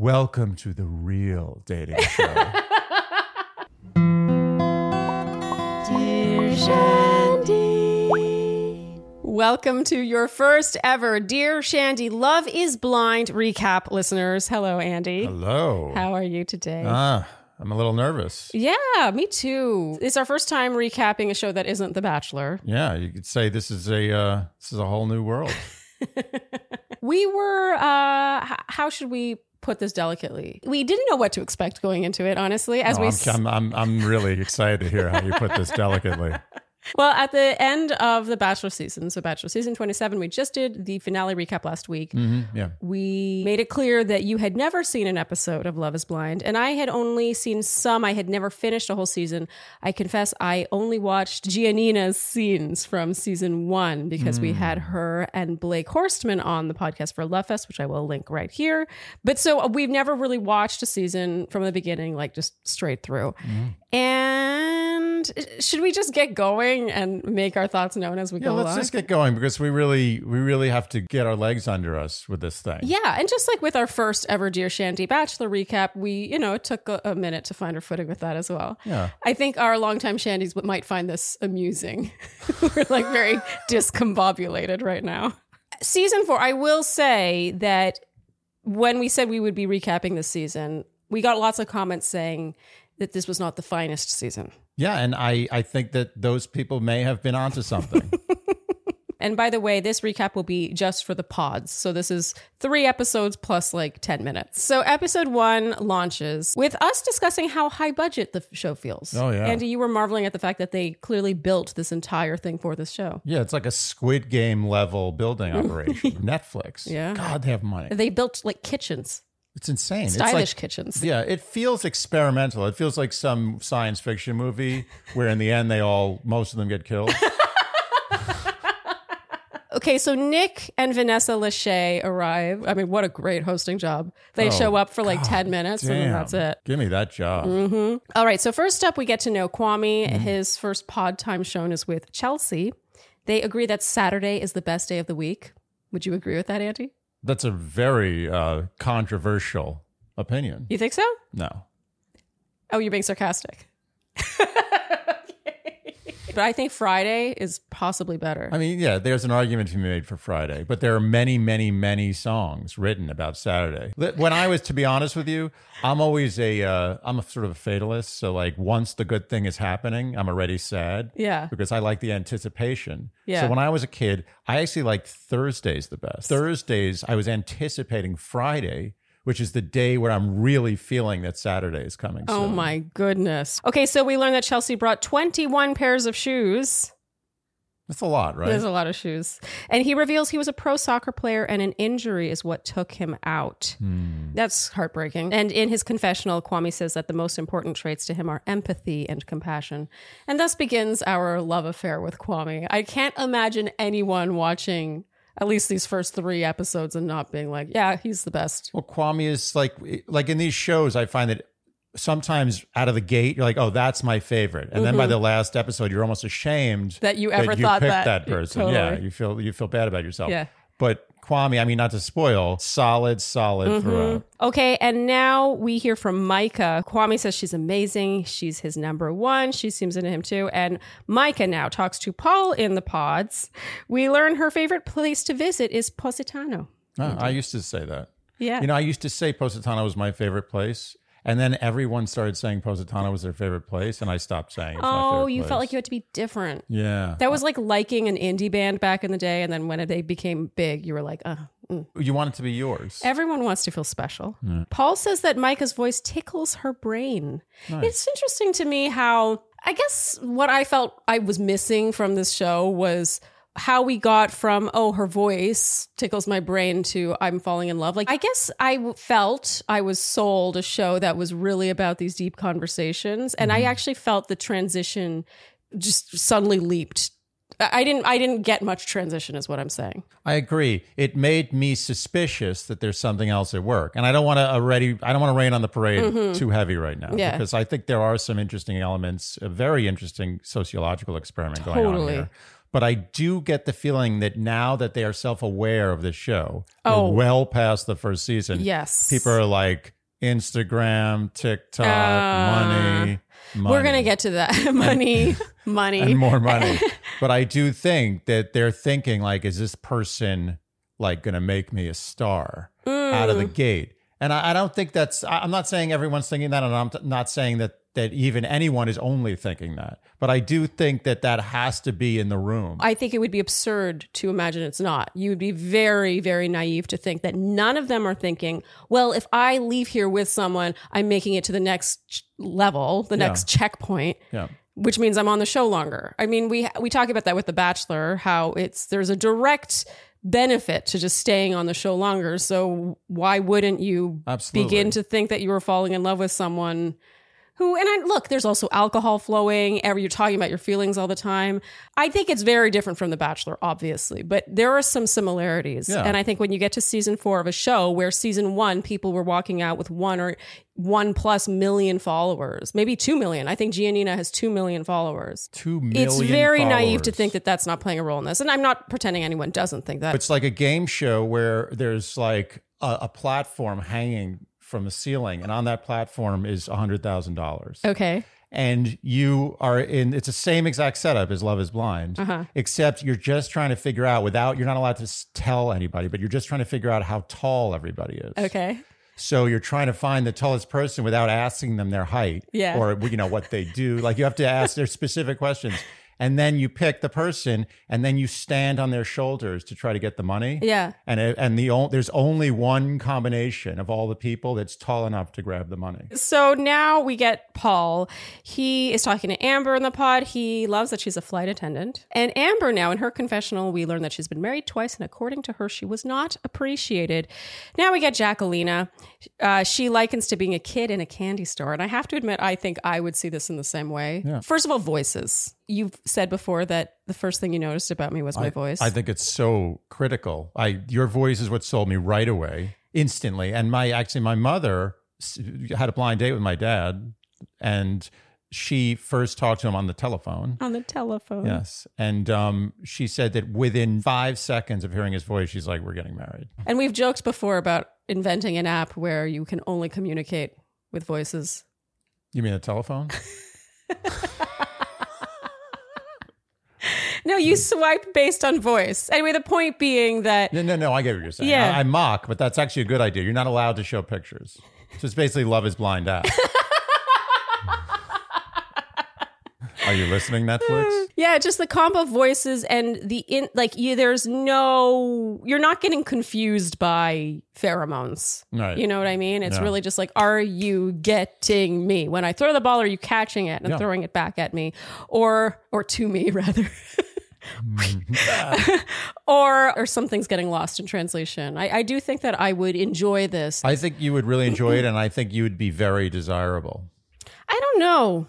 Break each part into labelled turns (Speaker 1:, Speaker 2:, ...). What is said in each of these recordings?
Speaker 1: Welcome to the real dating show.
Speaker 2: Dear Shandy.
Speaker 3: Welcome to your first ever Dear Shandy Love is Blind recap, listeners. Hello, Andy.
Speaker 1: Hello.
Speaker 3: How are you today?
Speaker 1: Ah, I'm a little nervous.
Speaker 3: yeah, me too. It's our first time recapping a show that isn't The Bachelor.
Speaker 1: Yeah, you could say this is a uh, this is a whole new world.
Speaker 3: We were, uh, h- how should we put this delicately? We didn't know what to expect going into it, honestly. As
Speaker 1: No,
Speaker 3: we
Speaker 1: I'm,
Speaker 3: s-
Speaker 1: I'm, I'm I'm really excited to hear how you put this delicately.
Speaker 3: Well, at the end of the Bachelor season, so Bachelor season 27, we just did the finale recap last week.
Speaker 1: hmm yeah.
Speaker 3: We made it clear that you had never seen an episode of Love is Blind, and I had only seen some. I had never finished a whole season. I confess I only watched Giannina's scenes from season one because we had her and Blake Horstman on the podcast for Love Fest, which I will link right here. But so we've never really watched a season from the beginning, like just straight through. And should we just get going and make our thoughts known as we
Speaker 1: Yeah,
Speaker 3: go
Speaker 1: let's
Speaker 3: along?
Speaker 1: just get going because we really we really have to get our legs under us with this thing.
Speaker 3: Yeah, and just like with our first ever Dear Shandy Bachelor recap, we, you know, it took a, a minute to find our footing with that as well.
Speaker 1: Yeah.
Speaker 3: I think our longtime Shandies might find this amusing. We're like very discombobulated right now. Season four, I will say that when we said we would be recapping this season, we got lots of comments saying that this was not the finest season.
Speaker 1: Yeah, and I I think that those people may have been onto something.
Speaker 3: And by the way, this recap will be just for the pods. So this is three episodes plus like 10 minutes. So episode one launches with us discussing how high budget the show feels.
Speaker 1: Oh, yeah.
Speaker 3: Andy, you were marveling at the fact that they clearly built this entire thing for this show.
Speaker 1: yeah, it's like a Squid Game level building operation. Netflix.
Speaker 3: Yeah.
Speaker 1: God, they have money.
Speaker 3: They built like kitchens,
Speaker 1: It's insane. It's
Speaker 3: stylish
Speaker 1: like
Speaker 3: kitchens.
Speaker 1: Yeah, it feels experimental. It feels like some science fiction movie where in the end they all most of them get killed.
Speaker 3: Okay, so Nick and Vanessa Lachey arrive. I mean, what a great hosting job. They
Speaker 1: Oh,
Speaker 3: show up for like
Speaker 1: God
Speaker 3: 10 minutes and then that's it.
Speaker 1: Give me that job.
Speaker 3: All right. So first up, we get to know Kwame.
Speaker 1: Mm-hmm.
Speaker 3: His first pod time shown is with Chelsea. They agree that Saturday is the best day of the week. Would you agree with that, Andy?
Speaker 1: That's a very uh, controversial opinion.
Speaker 3: You think so?
Speaker 1: No.
Speaker 3: Oh, you're being sarcastic. but I think Friday is possibly better.
Speaker 1: I mean, yeah, there's an argument to be made for Friday, but there are many, many, many songs written about Saturday. When I was, to be honest with you, I'm always a, uh, I'm a sort of a fatalist. So like, once the good thing is happening, I'm already sad.
Speaker 3: Yeah.
Speaker 1: Because I like the anticipation.
Speaker 3: Yeah.
Speaker 1: So when I was a kid, I actually liked Thursdays the best. Thursdays, I was anticipating Friday, which is the day where I'm really feeling that Saturday is coming.
Speaker 3: oh my goodness. Okay, so we learned that Chelsea brought 21 pairs of shoes.
Speaker 1: That's a lot, right?
Speaker 3: There's a lot of shoes. And he reveals he was a pro soccer player and an injury is what took him out.
Speaker 1: Hmm.
Speaker 3: That's heartbreaking. And in his confessional, Kwame says that the most important traits to him are empathy and compassion. And thus begins our love affair with Kwame. I can't imagine anyone watching at least these first three episodes and not being like, yeah, he's the best.
Speaker 1: Well, Kwame is like like in these shows, I find that sometimes out of the gate, you're like, "Oh, that's my favorite," and then by the last episode, you're almost ashamed
Speaker 3: Mm-hmm. That you ever thought
Speaker 1: picked
Speaker 3: that.
Speaker 1: that person. Yeah, you feel you feel bad about yourself.
Speaker 3: Yeah.
Speaker 1: but Kwame, I mean, not to spoil, solid, solid
Speaker 3: Mm-hmm.
Speaker 1: throughout.
Speaker 3: Okay, and now we hear from Micah. Kwame says she's amazing. She's his number one. She seems into him too. And Micah now talks to Paul in the pods. We learn her favorite place to visit is Positano.
Speaker 1: Oh, I used to say that.
Speaker 3: Yeah.
Speaker 1: You know, I used to say Positano was my favorite place. And then everyone started saying Positano was their favorite place, and I stopped saying.
Speaker 3: Oh, you
Speaker 1: place.
Speaker 3: felt like you had to be different.
Speaker 1: yeah.
Speaker 3: That was like liking an indie band back in the day. And then when they became big, you were like, uh, mm.
Speaker 1: you want it to be yours.
Speaker 3: Everyone wants to feel special. Paul says that Micah's voice tickles her brain. It's interesting to me how I guess what I felt I was missing from this show was how we got from oh her voice tickles my brain to I'm falling in love. Like I guess I felt I was sold a show that was really about these deep conversations and I actually felt the transition just suddenly leaped. I didn't I didn't get much transition is what I'm saying.
Speaker 1: I agree. It made me suspicious that there's something else at work, and I don't want to already. I don't want to rain on the parade too heavy right now,
Speaker 3: Mm-hmm. Yeah.
Speaker 1: because I think there are some interesting elements, a very interesting sociological experiment going on
Speaker 3: Totally.
Speaker 1: here. But I do get the feeling that now that they are self aware of the show,
Speaker 3: Oh.
Speaker 1: well past the first season.
Speaker 3: Yes.
Speaker 1: People are like Instagram, TikTok,
Speaker 3: Uh,
Speaker 1: money, money.
Speaker 3: We're gonna get to that. money, money.
Speaker 1: and more money. but I do think that they're thinking like, is this person like going to make me a star out of the gate? And I, I don't think that's. I- I'm not saying everyone's thinking that, and I'm t- not saying that that even anyone is only thinking that. But I do think that that has to be in the room.
Speaker 3: I think it would be absurd to imagine it's not. You would be very, very naive to think that none of them are thinking, well, if I leave here with someone, I'm making it to the next level, the next checkpoint.
Speaker 1: yeah.
Speaker 3: which means I'm on the show longer. I mean, we we talk about that with The Bachelor, how it's there's a direct benefit to just staying on the show longer. So why wouldn't you
Speaker 1: Absolutely.
Speaker 3: begin to think that you were falling in love with someone who and I look, there's also alcohol flowing, you're talking about your feelings all the time. I think it's very different from The Bachelor, obviously, but there are some similarities.
Speaker 1: Yeah.
Speaker 3: And I think when you get to season four of a show where season one, people were walking out with one or one plus million followers, maybe two million. I think Giannina has two million followers.
Speaker 1: Two million.
Speaker 3: It's very naive to think that that's not playing a role in this. And I'm not pretending anyone doesn't think that.
Speaker 1: It's like a game show where there's like a, a platform hanging from the ceiling, and on that platform is hundred thousand dollars.
Speaker 3: okay.
Speaker 1: and you are in it's the same exact setup as love is blind
Speaker 3: Uh-huh.
Speaker 1: except you're just trying to figure out without you're not allowed to tell anybody but you're just trying to figure out how tall everybody is
Speaker 3: Okay.
Speaker 1: so you're trying to find the tallest person without asking them their height
Speaker 3: Yeah.
Speaker 1: or you know what they do like you have to ask their specific questions and then you pick the person and then you stand on their shoulders to try to get the money
Speaker 3: Yeah.
Speaker 1: and it, and the o- there's only one combination of all the people that's tall enough to grab the money
Speaker 3: So now we get Paul. He is talking to Amber in the pod. He loves that she's a flight attendant. And Amber, now in her confessional, we learn that she's been married twice, and according to her, she was not appreciated. Now we get Jackelina. Uh, she likens to being a kid in a candy store. And I have to admit, I think I would see this in the same way. Yeah. First of all, voices. You've said before that the first thing you noticed about me was my voice.
Speaker 1: I think it's so critical. I your voice is what sold me right away, instantly. And my actually my mother had a blind date with my dad, and she first talked to him on the telephone.
Speaker 3: on the telephone.
Speaker 1: Yes, and um, she said that within five seconds of hearing his voice, she's like, "We're getting married."
Speaker 3: And we've joked before about inventing an app where you can only communicate with voices.
Speaker 1: You mean a telephone?
Speaker 3: No, you mm. swipe based on voice. Anyway, the point being that
Speaker 1: no, no, no. I get what you're saying.
Speaker 3: Yeah.
Speaker 1: I, I mock, but that's actually a good idea. You're not allowed to show pictures. So it's basically Love Is Blind app. Are you listening, Netflix?
Speaker 3: yeah, just the combo of voices and the in like you there's no you're not getting confused by pheromones.
Speaker 1: Right.
Speaker 3: You know what I mean? It's
Speaker 1: Yeah.
Speaker 3: really just like are you getting me? When I throw the ball are you catching it and
Speaker 1: Yeah.
Speaker 3: throwing it back at me or or to me rather? Mm-hmm. or or something's getting lost in translation. I, I do think that I would enjoy this.
Speaker 1: I think you would really enjoy it, and I think you would be very desirable.
Speaker 3: I don't know.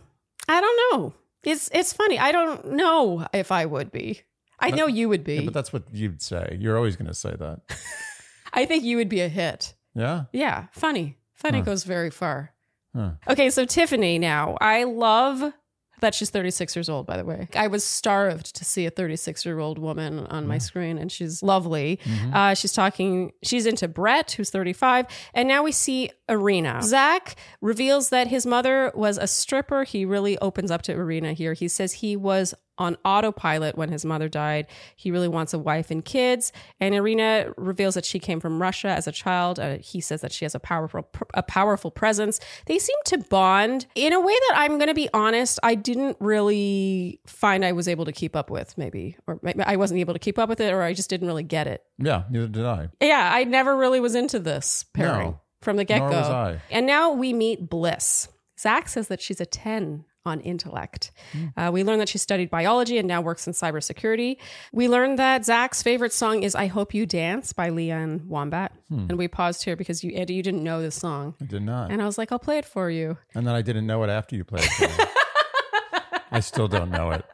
Speaker 3: I don't know. It's it's funny. I don't know if I would be. I know you would be.
Speaker 1: But that's what you'd say. You're always going to say that.
Speaker 3: I think you would be a hit.
Speaker 1: Yeah.
Speaker 3: Yeah, funny. Funny goes very far.
Speaker 1: Huh.
Speaker 3: Okay, so Tiffany now. I love that she's 36 years old, by the way. I was starved to see a 36 year old woman on my screen, and she's lovely. Uh, she's talking, she's into Brett, who's 35. And now we see Irina. Zach reveals that his mother was a stripper. He really opens up to Irina here. He says he was on autopilot when his mother died. He really wants a wife and kids. And Irina reveals that she came from Russia as a child. Uh, he says that she has a powerful, a powerful presence. They seem to bond in a way that I'm going to be honest. I didn't really find I was able to keep up with. Maybe, or maybe I wasn't able to keep up with it, or I just didn't really get it.
Speaker 1: Yeah. Neither did I.
Speaker 3: Yeah, I never really was into this pairing
Speaker 1: No.
Speaker 3: from the get
Speaker 1: Nor was
Speaker 3: go.
Speaker 1: I.
Speaker 3: And now we meet Bliss. Zach says that she's a 10 on intellect. Hmm. Uh, we learned that she studied biology and now works in cybersecurity. We learned that Zach's favorite song is I Hope You Dance by Lee Ann Womack. Hmm. And we paused here because you, Andy, you didn't know this song.
Speaker 1: I did not.
Speaker 3: And I was like, I'll play it for you.
Speaker 1: And then I didn't know it after you played it. for me. I still don't know it.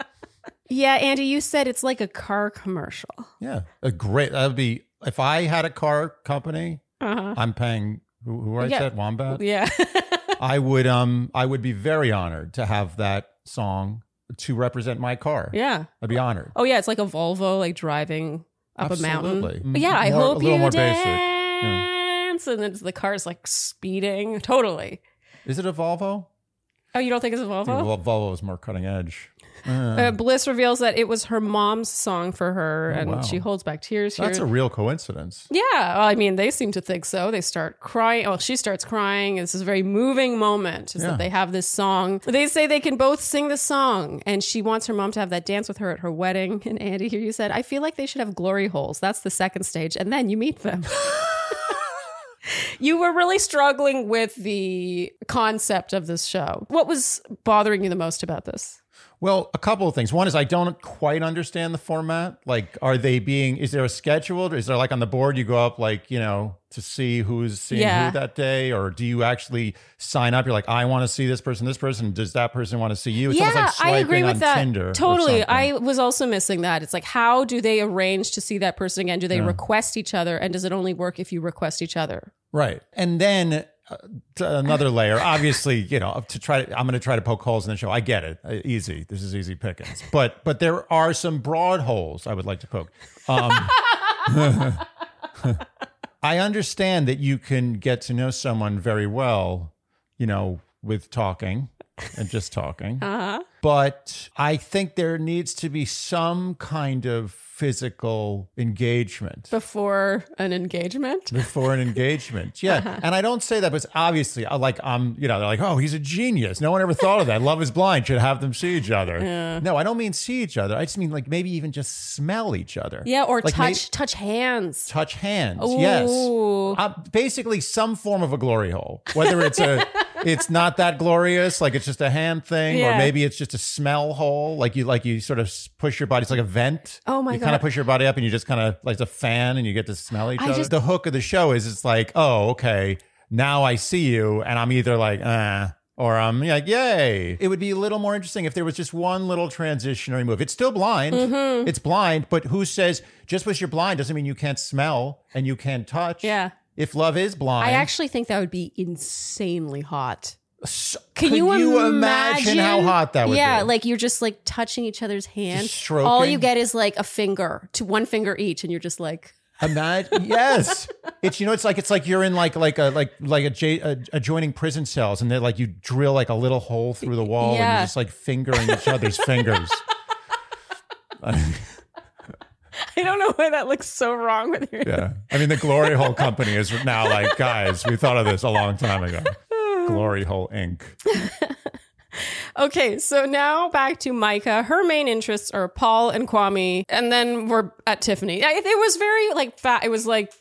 Speaker 3: Yeah, Andy, you said it's like a car commercial.
Speaker 1: Yeah. A great, that would be, if I had a car company, uh-huh. I'm paying, who, who I
Speaker 3: Yeah.
Speaker 1: said, Wombat?
Speaker 3: Yeah.
Speaker 1: I would, um, I would be very honored to have that song to represent my car.
Speaker 3: Yeah.
Speaker 1: I'd be honored.
Speaker 3: Oh yeah, it's like a Volvo like driving up a mountain.
Speaker 1: Absolutely.
Speaker 3: But yeah, I
Speaker 1: More- a
Speaker 3: hope
Speaker 1: little
Speaker 3: you
Speaker 1: more basic.
Speaker 3: dance, and then the car's like speeding. Totally.
Speaker 1: Is it a Volvo?
Speaker 3: Oh, you don't think it's a Volvo?
Speaker 1: Volvo is more cutting edge.
Speaker 3: Uh, Bliss reveals that it was her mom's song for her, and
Speaker 1: Oh, wow.
Speaker 3: she holds back tears here.
Speaker 1: That's a real coincidence.
Speaker 3: yeah, well, I mean, they seem to think so. They start crying. Well, she starts crying. This is a very moving moment. Is
Speaker 1: Yeah.
Speaker 3: that they have this song? They say they can both sing the song, and she wants her mom to have that dance with her at her wedding. And Andy, here you said, I feel like they should have glory holes. That's the second stage, and then you meet them. you were really struggling with the concept of this show. What was bothering you the most about this?
Speaker 1: Well, a couple of things. One is I don't quite understand the format. Like, are they being? Is there a scheduled? Is there like on the board you go up like you know to see who's seeing
Speaker 3: Yeah.
Speaker 1: who that day, or do you actually sign up? You're like, I want to see this person, this person. Does that person want to see you? It's almost like swiping
Speaker 3: I agree with
Speaker 1: on
Speaker 3: that.
Speaker 1: Tinder.
Speaker 3: totally. I was also missing that. It's like, how do they arrange to see that person again? Do they request each other? And does it only work if you request each other?
Speaker 1: Right. And then another layer, obviously, you know, to try to, I'm going to try to poke holes in the show. I get it. Uh, Easy. This is easy pickings. But, but there are some broad holes I would like to poke. Um, I understand that you can get to know someone very well, you know, with talking and just talking.
Speaker 3: Uh-huh.
Speaker 1: But I think there needs to be some kind of physical engagement
Speaker 3: Before an engagement?
Speaker 1: before an engagement. Yeah. And I don't say that, but it's obviously I like I'm, you know, they're like, oh, he's a genius. No one ever thought of that. Love is blind should have them see each other. yeah. No, I don't mean see each other. I just mean like maybe even just smell each other.
Speaker 3: Yeah, or
Speaker 1: Like,
Speaker 3: touch touch hands.
Speaker 1: touch hands. Yes. Uh, basically some form of a glory hole. Whether it's a it's not that glorious, like it's just a hand thing,
Speaker 3: Yeah.
Speaker 1: or maybe it's just a smell hole. Like you like you sort of push your body. It's like a vent.
Speaker 3: Oh my
Speaker 1: you
Speaker 3: God.
Speaker 1: You kind of push your body up and you just kind of like a fan and you get to smell each
Speaker 3: I
Speaker 1: other.
Speaker 3: just-
Speaker 1: the hook of the show is it's like, oh, okay, now I see you, and I'm either like, uh or I'm like, yay. It would be a little more interesting if there was just one little transitionary move. It's still blind.
Speaker 3: Mm-hmm.
Speaker 1: It's blind, but who says just because you're blind doesn't mean you can't smell and you can't touch?
Speaker 3: Yeah.
Speaker 1: If love is blind,
Speaker 3: I actually think that would be insanely hot.
Speaker 1: S-
Speaker 3: Can
Speaker 1: could
Speaker 3: you,
Speaker 1: imagine, how hot that would
Speaker 3: yeah,
Speaker 1: be?
Speaker 3: Yeah, like you're just like touching each other's hand.
Speaker 1: Stroking.
Speaker 3: All you get is like a finger to one finger each, and you're just like,
Speaker 1: Imagine, yes, it's you know, it's like it's like you're in like like a like like a, j- a adjoining prison cells, and they're like you drill like a little hole through the wall, and you're just like fingering each other's fingers.
Speaker 3: I don't know why that looks so wrong with you.
Speaker 1: Yeah, I mean the Glory Hole Company is now like, guys, we thought of this a long time ago. Glory Hole Inc.
Speaker 3: Okay, so now back to Micah. Her main interests are Paul and Kwame, and then we're at Tiffany. It was very like fat. It was like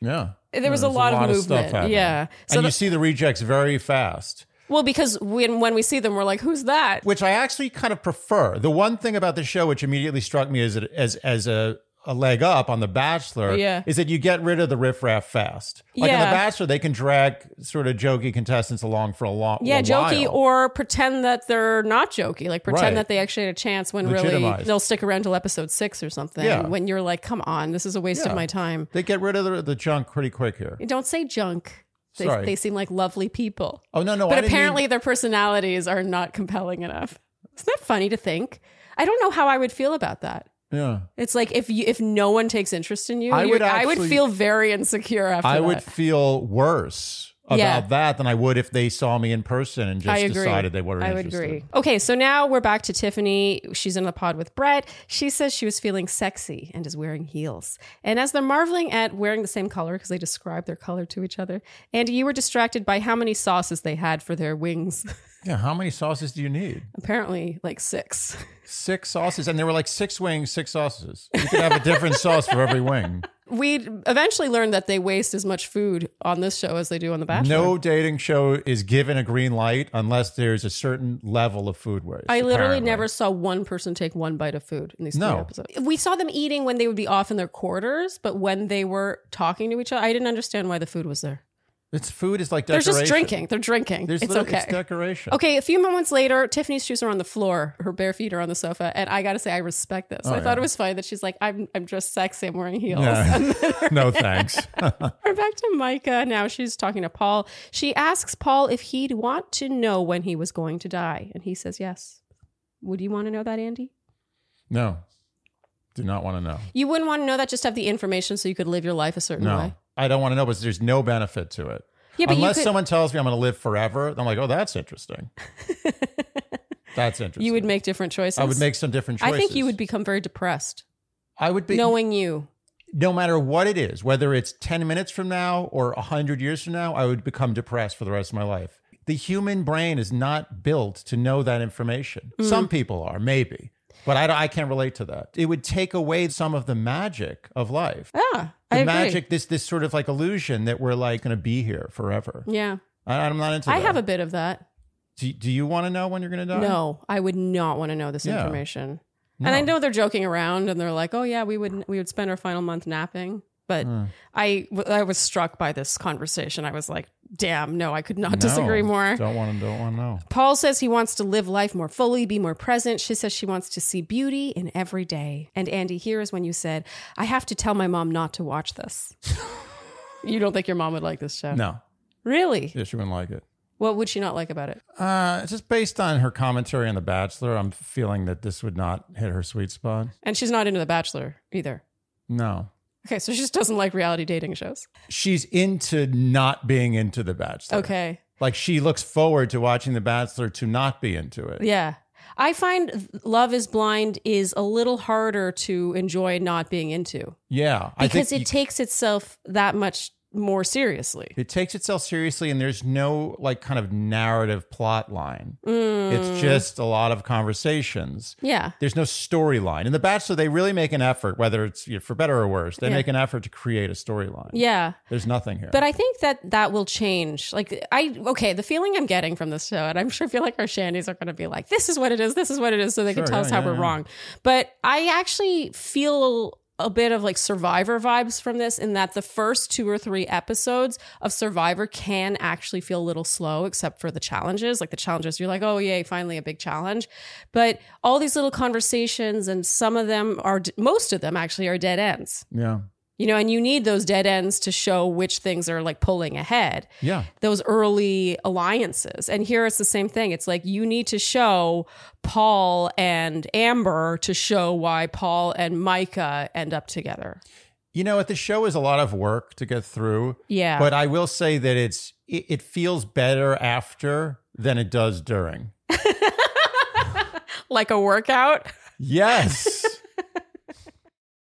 Speaker 1: Yeah,
Speaker 3: There was
Speaker 1: Yeah,
Speaker 3: a lot of movement.
Speaker 1: happening.
Speaker 3: Yeah. So
Speaker 1: and you see the rejects very fast.
Speaker 3: Well, because when when we see them, we're like, who's that?
Speaker 1: which I actually kind of prefer. The one thing about the show which immediately struck me as as as a a leg up on The Bachelor
Speaker 3: Yeah.
Speaker 1: is that you get rid of the riffraff fast. Like on The Bachelor, they can drag sort of jokey contestants along for a long
Speaker 3: Yeah,
Speaker 1: a
Speaker 3: jokey
Speaker 1: while.
Speaker 3: or pretend that they're not jokey. Like pretend
Speaker 1: Right.
Speaker 3: that they actually had a chance when really they'll stick around till episode six or something.
Speaker 1: Yeah.
Speaker 3: When you're like, come on, this is a waste
Speaker 1: Yeah.
Speaker 3: of my time.
Speaker 1: they get rid of the, the junk pretty quick here.
Speaker 3: Don't say junk. They,
Speaker 1: Sorry.
Speaker 3: they seem like lovely people.
Speaker 1: Oh no, no,
Speaker 3: but apparently
Speaker 1: mean-
Speaker 3: their personalities are not compelling enough. Isn't that funny to think? I don't know how I would feel about that.
Speaker 1: yeah.
Speaker 3: It's like if you if no one takes interest in you,
Speaker 1: I would
Speaker 3: I would feel very insecure after
Speaker 1: I
Speaker 3: that.
Speaker 1: would feel worse about
Speaker 3: Yeah.
Speaker 1: that than I would if they saw me in person and just decided they were
Speaker 3: I would
Speaker 1: interested.
Speaker 3: agree. Okay, so now we're back to Tiffany. She's in the pod with Brett. She says she was feeling sexy and is wearing heels. And as they're marveling at wearing the same color because they describe their color to each other, Andy, you were distracted by how many sauces they had for their wings.
Speaker 1: Yeah, how many sauces do you need?
Speaker 3: Apparently, like six.
Speaker 1: Six sauces, and there were like six wings, six sauces. You could have a different sauce for every wing.
Speaker 3: We eventually learned that they waste as much food on this show as they do on The Bachelor.
Speaker 1: No dating show is given a green light unless there's a certain level of food waste.
Speaker 3: I literally
Speaker 1: apparently.
Speaker 3: never saw one person take one bite of food in these
Speaker 1: No.
Speaker 3: three episodes. We saw them eating when they would be off in their quarters, but when they were talking to each other, I didn't understand why the food was there.
Speaker 1: It's food is like
Speaker 3: They're just drinking. They're drinking.
Speaker 1: There's
Speaker 3: it's
Speaker 1: literally-
Speaker 3: okay.
Speaker 1: It's decoration.
Speaker 3: okay, a few moments later, Tiffany's shoes are on the floor. Her bare feet are on the sofa, and I got to say, I respect this. Oh, I thought
Speaker 1: Oh,
Speaker 3: it was funny that she's like, "I'm, I'm dressed sexy. I'm wearing heels."
Speaker 1: Yeah. no thanks.
Speaker 3: We're back to Micah. Now she's talking to Paul. She asks Paul if he'd want to know when he was going to die, and he says yes. Would you want to know that, Andy?
Speaker 1: No, do not want to know.
Speaker 3: You wouldn't want to know that just to have the information so you could live your life a certain
Speaker 1: No,
Speaker 3: way.
Speaker 1: I don't want to know, but there's no benefit to it.
Speaker 3: Yeah, but
Speaker 1: Unless
Speaker 3: could-
Speaker 1: someone tells me I'm going to live forever, I'm like, oh, that's interesting. that's interesting.
Speaker 3: You would make different choices.
Speaker 1: I would make some different choices.
Speaker 3: I think you would become very depressed
Speaker 1: I would be
Speaker 3: knowing you.
Speaker 1: no matter what it is, whether it's 10 minutes from now or 100 years from now, I would become depressed for the rest of my life. The human brain is not built to know that information.
Speaker 3: Mm.
Speaker 1: Some people are, maybe, but I, don't- I can't relate to that. It would take away some of the magic of life.
Speaker 3: Yeah,
Speaker 1: The
Speaker 3: Ah, I agree.
Speaker 1: magic, this this sort of like illusion that we're like going to be here forever.
Speaker 3: Yeah,
Speaker 1: I, I'm not into
Speaker 3: I
Speaker 1: that.
Speaker 3: have a bit of that.
Speaker 1: Do, do you want to know when you're going to die?
Speaker 3: No, I would not want to know this
Speaker 1: Yeah.
Speaker 3: information. And I know they're joking around and they're like, "Oh yeah, we would we would spend our final month napping." But
Speaker 1: Hmm.
Speaker 3: I I was struck by this conversation. I was like, "Damn, no, I could not
Speaker 1: No,
Speaker 3: disagree more."
Speaker 1: Don't want to. Don't want to know.
Speaker 3: Paul says he wants to live life more fully, be more present. She says she wants to see beauty in every day. And Andy, here is when you said, I have to tell my mom not to watch this. you don't think your mom would like this show?
Speaker 1: No,
Speaker 3: Really?
Speaker 1: yeah, she wouldn't like it.
Speaker 3: What would she not like about it?
Speaker 1: Uh, just based on her commentary on The Bachelor, I'm feeling that this would not hit her sweet spot.
Speaker 3: And she's not into The Bachelor either.
Speaker 1: No.
Speaker 3: Okay, so she just doesn't like reality dating shows.
Speaker 1: She's into not being into The Bachelor.
Speaker 3: Okay.
Speaker 1: Like she looks forward to watching The Bachelor to not be into it.
Speaker 3: Yeah. I find Love is Blind is a little harder to enjoy not being into
Speaker 1: Yeah. I
Speaker 3: because
Speaker 1: think
Speaker 3: it takes itself that much more seriously.
Speaker 1: It takes itself seriously, and there's no like kind of narrative plot line.
Speaker 3: Mm.
Speaker 1: It's just a lot of conversations.
Speaker 3: Yeah.
Speaker 1: There's no storyline. In The Bachelor, they really make an effort, whether it's you know, for better or worse, they
Speaker 3: Yeah.
Speaker 1: make an effort to create a storyline.
Speaker 3: Yeah.
Speaker 1: There's nothing here.
Speaker 3: But I think that that will change. Like I okay, the feeling I'm getting from this show, and I'm sure I feel like our shandies are going to be like, "This is what it is. This is what it is," so they can tell
Speaker 1: yeah,
Speaker 3: us how
Speaker 1: yeah,
Speaker 3: we're wrong. But I actually feel a bit of like Survivor vibes from this, in that the first two or three episodes of Survivor can actually feel a little slow, except for the challenges. Like the challenges, you're like, "Oh yay, finally a big challenge!" But all these little conversations, and some of them are, most of them actually are dead ends.
Speaker 1: yeah.
Speaker 3: You know, and you need those dead ends to show which things are like pulling ahead.
Speaker 1: Yeah.
Speaker 3: Those early alliances. And here it's the same thing. It's like you need to show Paul and Amber to show why Paul and Micah end up together.
Speaker 1: You know what? The show is a lot of work to get through.
Speaker 3: Yeah.
Speaker 1: But I will say that it's it, it feels better after than it does during.
Speaker 3: like a workout.
Speaker 1: Yes.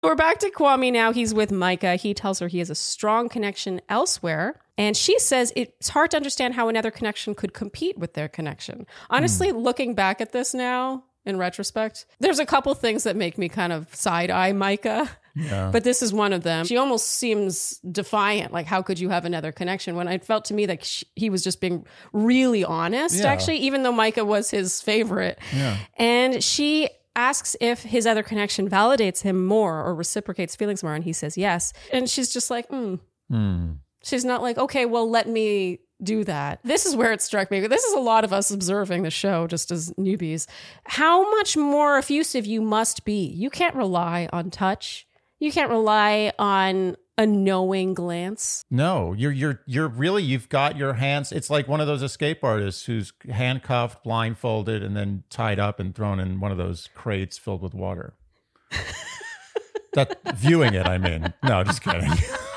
Speaker 3: We're back to Kwame now. He's with Micah. He tells her he has a strong connection elsewhere. And she says it's hard to understand how another connection could compete with their connection. Honestly, hmm. looking back at this now in retrospect, there's a couple things that make me kind of side eye Micah.
Speaker 1: yeah.
Speaker 3: But this is one of them. She almost seems defiant. Like, how could you have another connection? When it felt to me like she, he was just being really honest,
Speaker 1: Yeah.
Speaker 3: actually, even though Micah was his favorite.
Speaker 1: Yeah.
Speaker 3: And she asks if his other connection validates him more or reciprocates feelings more. And he says yes. And she's just like, hmm.
Speaker 1: Hmm.
Speaker 3: She's not like, okay, well, let me do that. This is where it struck me. This is a lot of us observing the show just as newbies. How much more effusive you must be. You can't rely on touch. You can't rely on a knowing glance.
Speaker 1: No, you're you're you're really you've got your hands. It's like one of those escape artists who's handcuffed, blindfolded, and then tied up and thrown in one of those crates filled with water. that viewing it, I mean. No, just kidding.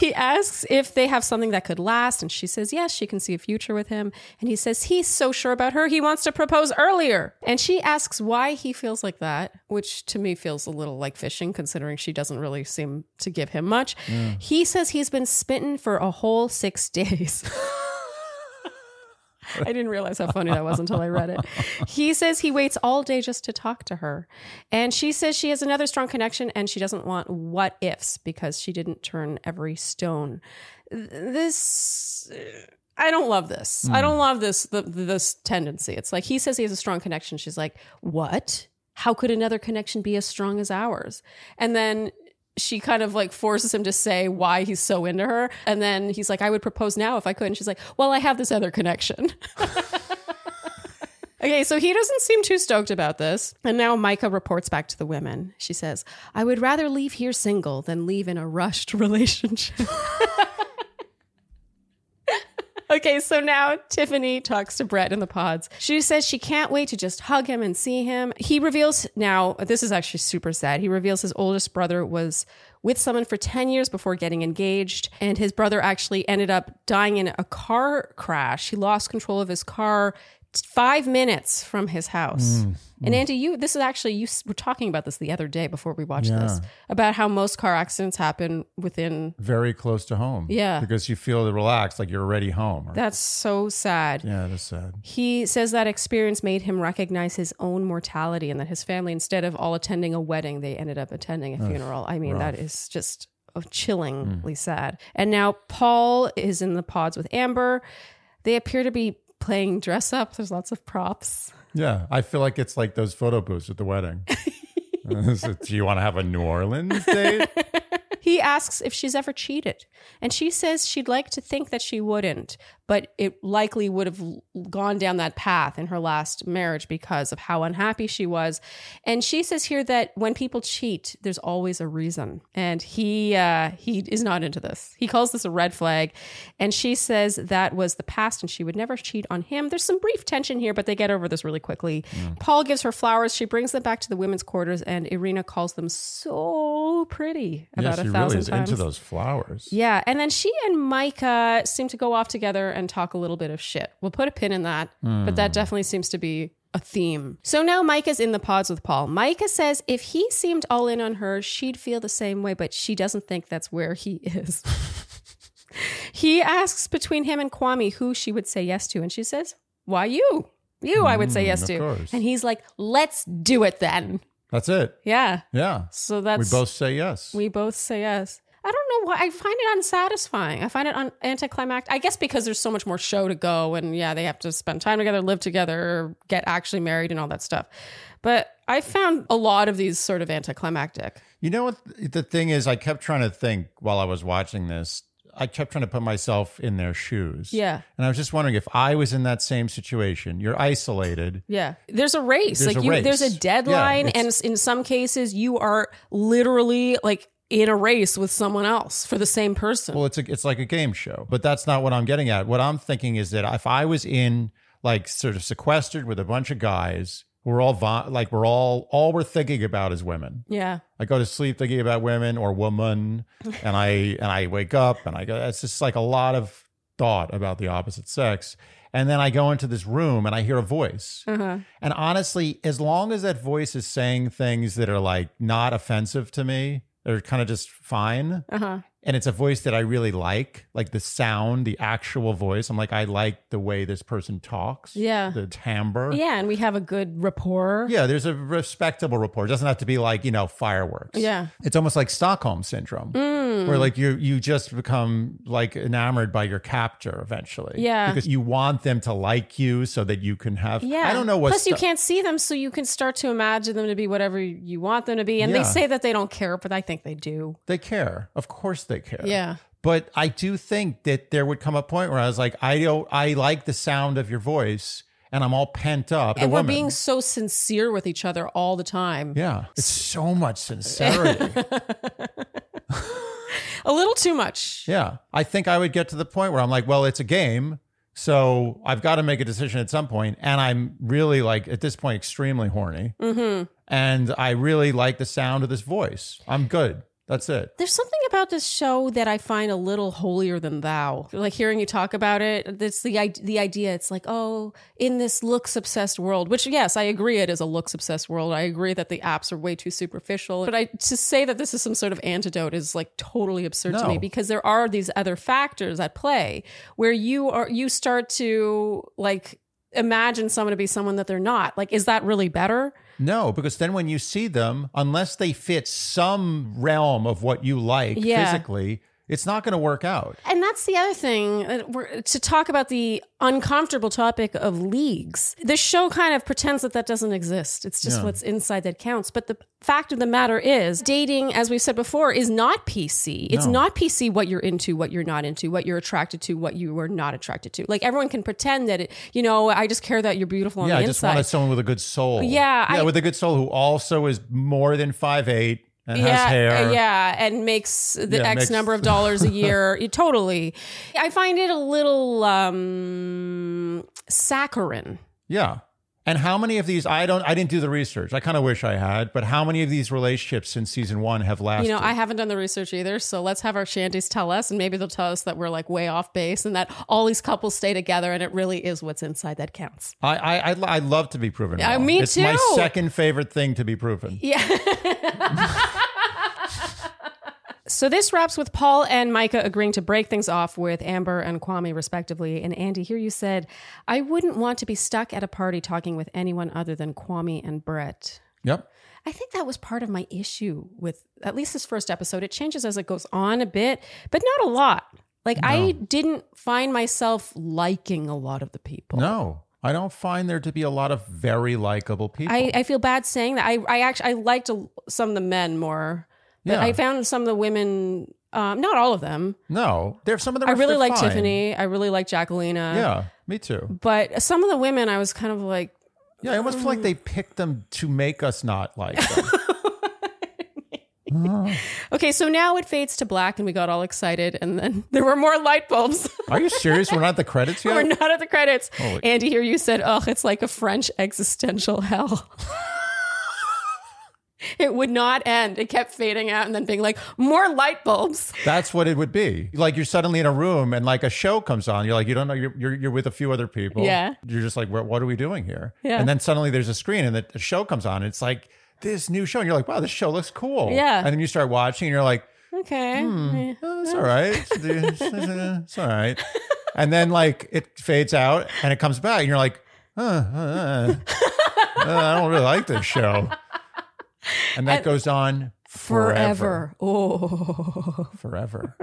Speaker 3: He asks if they have something that could last, and she says yes, she can see a future with him. And he says he's so sure about her, he wants to propose earlier. And she asks why he feels like that, which to me feels a little like fishing, considering she doesn't really seem to give him much. He says he's been smitten for a whole six days. I didn't realize how funny that was until I read it. He says he waits all day just to talk to her. And she says she has another strong connection and she doesn't want what ifs because she didn't turn every stone. This. I don't love this. I don't love this the, this tendency. It's like he says he has a strong connection. She's like, "What? How could another connection be as strong as ours?" And then she kind of like forces him to say why he's so into her. And then he's like, I would propose now if I could. And she's like, Well, I have this other connection. okay, so he doesn't seem too stoked about this. And now Micah reports back to the women. She says, I would rather leave here single than leave in a rushed relationship. okay, so now Tiffany talks to Brett in the pods. She says she can't wait to just hug him and see him. He reveals now, this is actually super sad. He reveals his oldest brother was with someone for 10 years before getting engaged, and his brother actually ended up dying in a car crash. He lost control of his car five minutes from his house.
Speaker 1: Mm,
Speaker 3: and Andy, you this is actually you were talking about this the other day before we watched this about how most car accidents happen within.
Speaker 1: Very close to home.
Speaker 3: Yeah.
Speaker 1: Because you feel relaxed, like you're already home. Or-
Speaker 3: That's so sad.
Speaker 1: yeah, that's sad.
Speaker 3: He says that experience made him recognize his own mortality and that his family, instead of all attending a wedding, they ended up attending a funeral. I mean, that is just uh, chillingly sad. And now Paul is in the pods with Amber. They appear to be playing dress up. There's lots of props.
Speaker 1: Yeah, I feel like it's like those photo booths at the wedding. So, Do you want to have a New Orleans date?
Speaker 3: He asks if she's ever cheated. And she says she'd like to think that she wouldn't, but it likely would have gone down that path in her last marriage because of how unhappy she was. And she says here that when people cheat, there's always a reason. And he uh, he is not into this. He calls this a red flag. And she says that was the past and she would never cheat on him. There's some brief tension here, but they get over this really quickly. Paul gives her flowers. She brings them back to the women's quarters, and Irina calls them so pretty about
Speaker 1: yeah,
Speaker 3: a
Speaker 1: she
Speaker 3: thousand
Speaker 1: really is
Speaker 3: times.
Speaker 1: into those flowers.
Speaker 3: Yeah, and then she and Micah seem to go off together and talk a little bit of shit. We'll put a pin in that, but that hmm. definitely seems to be a theme. So now Micah's in the pods with Paul. Micah says if he seemed all in on her, she'd feel the same way, but she doesn't think that's where he is. he asks between him and Kwame who she would say yes to, and she says, "Why you? You, I would say yes hmm,
Speaker 1: of
Speaker 3: to."
Speaker 1: course.
Speaker 3: And he's like, "Let's do it then."
Speaker 1: That's it.
Speaker 3: Yeah.
Speaker 1: Yeah.
Speaker 3: So that's.
Speaker 1: We both say yes.
Speaker 3: we both say yes. I don't know why. I find it unsatisfying. I find it un- anticlimactic. I guess because there's so much more show to go, and yeah, they have to spend time together, live together, get actually married, and all that stuff. But I found a lot of these sort of anticlimactic.
Speaker 1: You know what the thing is? I kept trying to think while I was watching this. I kept trying to put myself in their shoes.
Speaker 3: Yeah.
Speaker 1: And I was just wondering if I was in that same situation. You're isolated.
Speaker 3: Yeah, there's a race.
Speaker 1: There's
Speaker 3: like
Speaker 1: a
Speaker 3: you,
Speaker 1: race.
Speaker 3: there's a deadline,
Speaker 1: Yeah,
Speaker 3: and in some cases, you are literally like in a race with someone else for the same person.
Speaker 1: Well, it's a, it's like a game show, but that's not what I'm getting at. What I'm thinking is that if I was in like sort of sequestered with a bunch of guys, we're all vi- like we're all all we're thinking about is women.
Speaker 3: yeah,
Speaker 1: I go to sleep thinking about women or woman, and I and I wake up and I go. It's just like a lot of thought about the opposite sex, and then I go into this room and I hear a voice.
Speaker 3: uh-huh.
Speaker 1: And honestly, as long as that voice is saying things that are like not offensive to me, they're kind of just fine.
Speaker 3: Uh-huh.
Speaker 1: And it's a voice that I really like, like the sound, the actual voice. I'm like, I like the way this person talks.
Speaker 3: Yeah.
Speaker 1: The timbre.
Speaker 3: yeah, and we have a good rapport.
Speaker 1: Yeah, there's a respectable rapport. It doesn't have to be like, you know, fireworks.
Speaker 3: Yeah.
Speaker 1: It's almost like Stockholm syndrome. Mm. Where like you you just become like enamored by your captor eventually.
Speaker 3: Yeah.
Speaker 1: Because you want them to like you so that you can have
Speaker 3: Yeah.
Speaker 1: I don't know what
Speaker 3: Plus, you can't see them, so you can start to imagine them to be whatever you want them to be. And
Speaker 1: Yeah.
Speaker 3: they say that they don't care, but I think they do.
Speaker 1: they care. Of course they care.
Speaker 3: Yeah.
Speaker 1: But I do think that there would come a point where I was like, I don't I like the sound of your voice and I'm all pent up.
Speaker 3: And we're
Speaker 1: woman.
Speaker 3: being so sincere with each other all the time.
Speaker 1: Yeah. It's so much sincerity.
Speaker 3: A little too much.
Speaker 1: Yeah. I think I would get to the point where I'm like, well, it's a game. So I've got to make a decision at some point, And I'm really like, at this point, extremely horny. Mm-hmm. And I really like the sound of this voice. I'm good. That's it.
Speaker 3: There's something about this show that I find a little holier than thou. Like hearing you talk about it, it's the the idea. It's like, oh, in this looks obsessed world, which yes, I agree, it is a looks obsessed world. I agree that the apps are way too superficial. But I to say that this is some sort of antidote is like totally absurd to me because there are these other factors at play where you are you start to like imagine someone to be someone that they're not. Like, is that really better?
Speaker 1: No, because then when you see them, unless they fit some realm of what you like
Speaker 3: Yeah.
Speaker 1: physically, it's not going to work out.
Speaker 3: And that's the other thing to talk about the uncomfortable topic of leagues. This show kind of pretends that that doesn't exist. It's just
Speaker 1: Yeah.
Speaker 3: what's inside that counts. But the fact of the matter is, dating, as we've said before, is not PC. It's
Speaker 1: No.
Speaker 3: not PC what you're into, what you're not into, what you're attracted to, what you are not attracted to. Like everyone can pretend that it, you know, I just care that you're beautiful on
Speaker 1: yeah,
Speaker 3: the
Speaker 1: I just
Speaker 3: inside.
Speaker 1: wanted someone with a good soul.
Speaker 3: Yeah,
Speaker 1: yeah,
Speaker 3: I-
Speaker 1: with a good soul who also is more than five eight and
Speaker 3: yeah, uh, yeah, and makes the
Speaker 1: Yeah,
Speaker 3: X
Speaker 1: makes-
Speaker 3: number of dollars a year. Totally. I find it a little um saccharine.
Speaker 1: Yeah. And how many of these I don't I didn't do the research. I kind of wish I had, but how many of these relationships since season 1 have lasted?
Speaker 3: You know, I haven't done the research either, so let's have our Shandies tell us, and maybe they'll tell us that we're like way off base, and that all these couples stay together, and it really is what's inside that counts.
Speaker 1: I I I, I love to be proven
Speaker 3: Yeah,
Speaker 1: wrong.
Speaker 3: me
Speaker 1: it's my second favorite thing to be proven.
Speaker 3: Yeah. so this wraps with Paul and Micah agreeing to break things off with Amber and Kwame, respectively. And Andy, here you said, I wouldn't want to be stuck at a party talking with anyone other than Kwame and Brett.
Speaker 1: Yep.
Speaker 3: I think that was part of my issue with at least this first episode. It changes as it goes on a bit, but not a lot. Like I didn't find myself liking a lot of the people.
Speaker 1: No. I don't find there to be a lot of very likable people.
Speaker 3: I, I feel bad saying that. I, I actually I liked a, some of the men more, but
Speaker 1: Yeah.
Speaker 3: I found some of the women, um, not all of them.
Speaker 1: no. There some of them
Speaker 3: I really like
Speaker 1: fine.
Speaker 3: Tiffany. I really like Jackelina.
Speaker 1: Yeah, me too.
Speaker 3: But some of the women, I was kind of like,
Speaker 1: Yeah, I almost feel like they picked them to make us not like them.
Speaker 3: okay, so now it fades to black, and we got all excited, and then there were more light bulbs.
Speaker 1: Are you serious? We're not at the credits yet?
Speaker 3: We're not at the credits.
Speaker 1: Holy-
Speaker 3: Andy, here you said, "Oh, it's like a French existential hell." It would not end. It kept fading out, and then being like, "More light bulbs."
Speaker 1: That's what it would be. Like you're suddenly in a room and like a show comes on. You're like, you don't know, you're, you're, you're with a few other people.
Speaker 3: Yeah.
Speaker 1: You're just like, what, are we doing here?
Speaker 3: Yeah.
Speaker 1: And then suddenly there's a screen and the, the show comes on. And it's like this new show. And you're like, wow, this show looks cool.
Speaker 3: Yeah.
Speaker 1: And then you start watching and you're like,
Speaker 3: Okay.
Speaker 1: oh, it's all right. it's all right. And then like it fades out and it comes back and you're like, uh, uh, uh, I don't really like this show. And that goes on forever.
Speaker 3: Forever. Oh.
Speaker 1: Forever.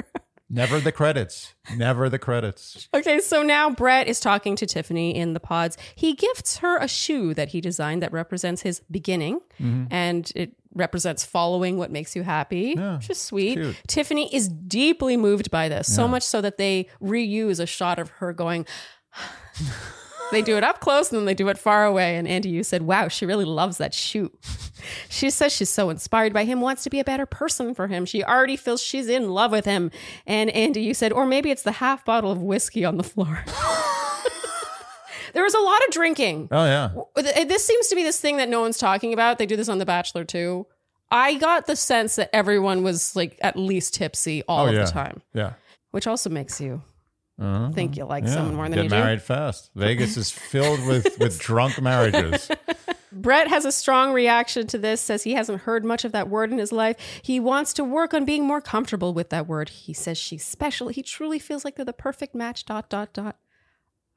Speaker 1: Never the credits. Never the credits.
Speaker 3: Okay, so now Brett is talking to Tiffany in the pods. He gifts her a shoe that he designed that represents his beginning,
Speaker 1: Mm-hmm.
Speaker 3: and it represents following what makes you happy, which is sweet.
Speaker 1: cute.
Speaker 3: Tiffany is deeply moved by this, so much so that they reuse a shot of her going. They do it up close and then they do it far away. And Andy, you said, wow, she really loves that shoe. She says she's so inspired by him, wants to be a better person for him. She already feels she's in love with him. And Andy, you said, or maybe it's the half bottle of whiskey on the floor. there was a lot of drinking.
Speaker 1: Oh yeah.
Speaker 3: This seems to be this thing that no one's talking about. They do this on The Bachelor too. I got the sense that everyone was like at least tipsy all
Speaker 1: Oh
Speaker 3: of
Speaker 1: yeah.
Speaker 3: the time,
Speaker 1: Yeah.
Speaker 3: which also makes you
Speaker 1: Uh-huh.
Speaker 3: think you like
Speaker 1: Yeah.
Speaker 3: someone more than you do.
Speaker 1: Get
Speaker 3: you
Speaker 1: married fast. Vegas is filled with with drunk marriages.
Speaker 3: Brett has a strong reaction to this, says he hasn't heard much of that word in his life. He wants to work on being more comfortable with that word. He says she's special. He truly feels like they're the perfect match. Dot dot dot.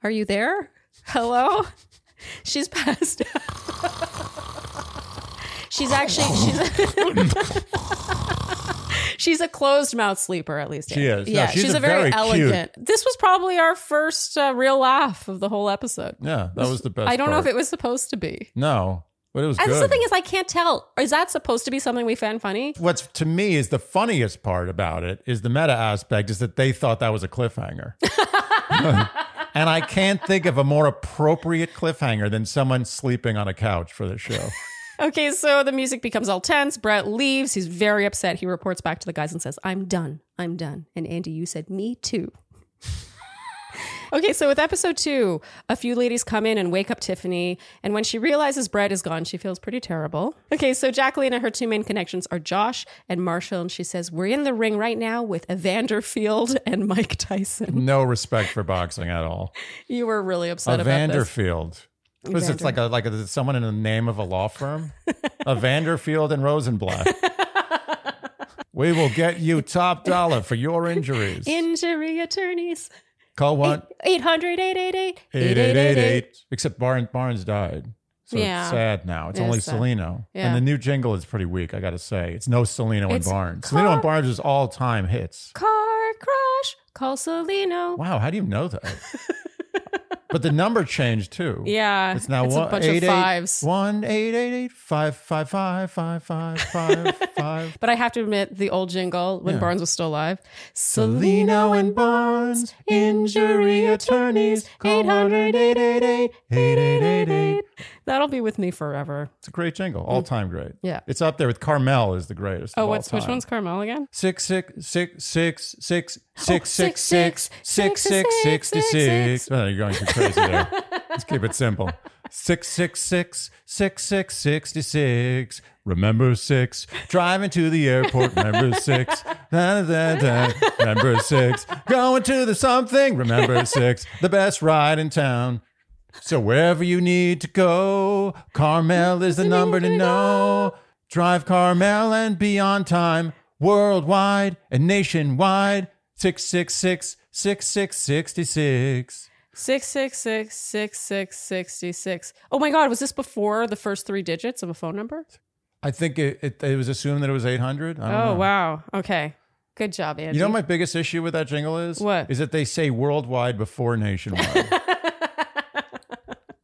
Speaker 3: Are you there? Hello? She's passed out. she's actually she's She's a closed mouth sleeper, at least.
Speaker 1: She is. No,
Speaker 3: Yeah,
Speaker 1: she's
Speaker 3: she's,
Speaker 1: a
Speaker 3: a, very,
Speaker 1: very cute-
Speaker 3: elegant. This was probably our first uh, real laugh of the whole episode.
Speaker 1: Yeah, that was the best.
Speaker 3: I don't know if it was supposed to be.
Speaker 1: No, but it was
Speaker 3: And
Speaker 1: good.
Speaker 3: the thing is, I can't tell. Is that supposed to be something we found funny?
Speaker 1: What's to me is the funniest part about it is the meta aspect is that they thought that was a cliffhanger. and I can't think of a more appropriate cliffhanger than someone sleeping on a couch for the show.
Speaker 3: Okay, so the music becomes all tense. Brett leaves. He's very upset. He reports back to the guys and says, I'm done. I'm done. And Andy, you said, Me too. okay, so with episode two, a few ladies come in and wake up Tiffany. And when she realizes Brett is gone, she feels pretty terrible. Okay, so Jacqueline and her two main connections are Josh and Marshall. And she says, We're in the ring right now with Evander Field and Mike Tyson.
Speaker 1: No respect for boxing at all.
Speaker 3: You were really upset about this.
Speaker 1: Was it like a like a, someone in the name of a law firm? a Vanderfield and Rosenblatt. we will get you top dollar for your injuries.
Speaker 3: Injury attorneys.
Speaker 1: Call one
Speaker 3: 800 888
Speaker 1: eight eight eight eight. Except Barnes Barnes died. So
Speaker 3: Yeah.
Speaker 1: it's sad now. It's
Speaker 3: It
Speaker 1: only. Cellino.
Speaker 3: Yeah.
Speaker 1: And the new jingle is pretty weak, I gotta say. It's no Cellino and Barnes.
Speaker 3: car-
Speaker 1: Cellino and Barnes is all time hits.
Speaker 3: Car crash. Call Solino.
Speaker 1: Wow, how do you know that? but the number changed too.
Speaker 3: Yeah.
Speaker 1: It's now
Speaker 3: it's
Speaker 1: one
Speaker 3: a bunch
Speaker 1: eight
Speaker 3: of
Speaker 1: eight-
Speaker 3: fives.
Speaker 1: one eight eight eight five five five five five five five.
Speaker 3: But I have to admit, the old jingle when
Speaker 1: Yeah.
Speaker 3: Barnes was still alive.
Speaker 1: Cellino and Barnes, injury attorneys, call 800 888 8888.
Speaker 3: That'll be with me forever.
Speaker 1: It's a great jingle, all time great.
Speaker 3: Yeah.
Speaker 1: it's up there with Carmel is the greatest.
Speaker 3: Oh,
Speaker 1: of all
Speaker 3: what's which
Speaker 1: time.
Speaker 3: one's Carmel again?
Speaker 1: Six six six six six
Speaker 3: Oh,
Speaker 1: six six six six six sixty six. Oh, you're going too crazy there. Let's keep it simple. Six six six six six sixty six. Remember six. Driving to the airport. Remember six. Da, da, da. Remember six. Going to the something. Remember six. The best ride in town. So wherever you need to go, Carmel is the number to know. Drive Carmel and be on time, worldwide and nationwide. 666 6666.
Speaker 3: Six six six six six sixty six. Oh my God, was this before the first three digits of a phone number?
Speaker 1: I think it, it, it was assumed that it was 800. I don't
Speaker 3: Oh
Speaker 1: know.
Speaker 3: wow. Okay. Good job, Andy.
Speaker 1: You know what my biggest issue with that jingle is?
Speaker 3: What?
Speaker 1: Is that they say worldwide before nationwide.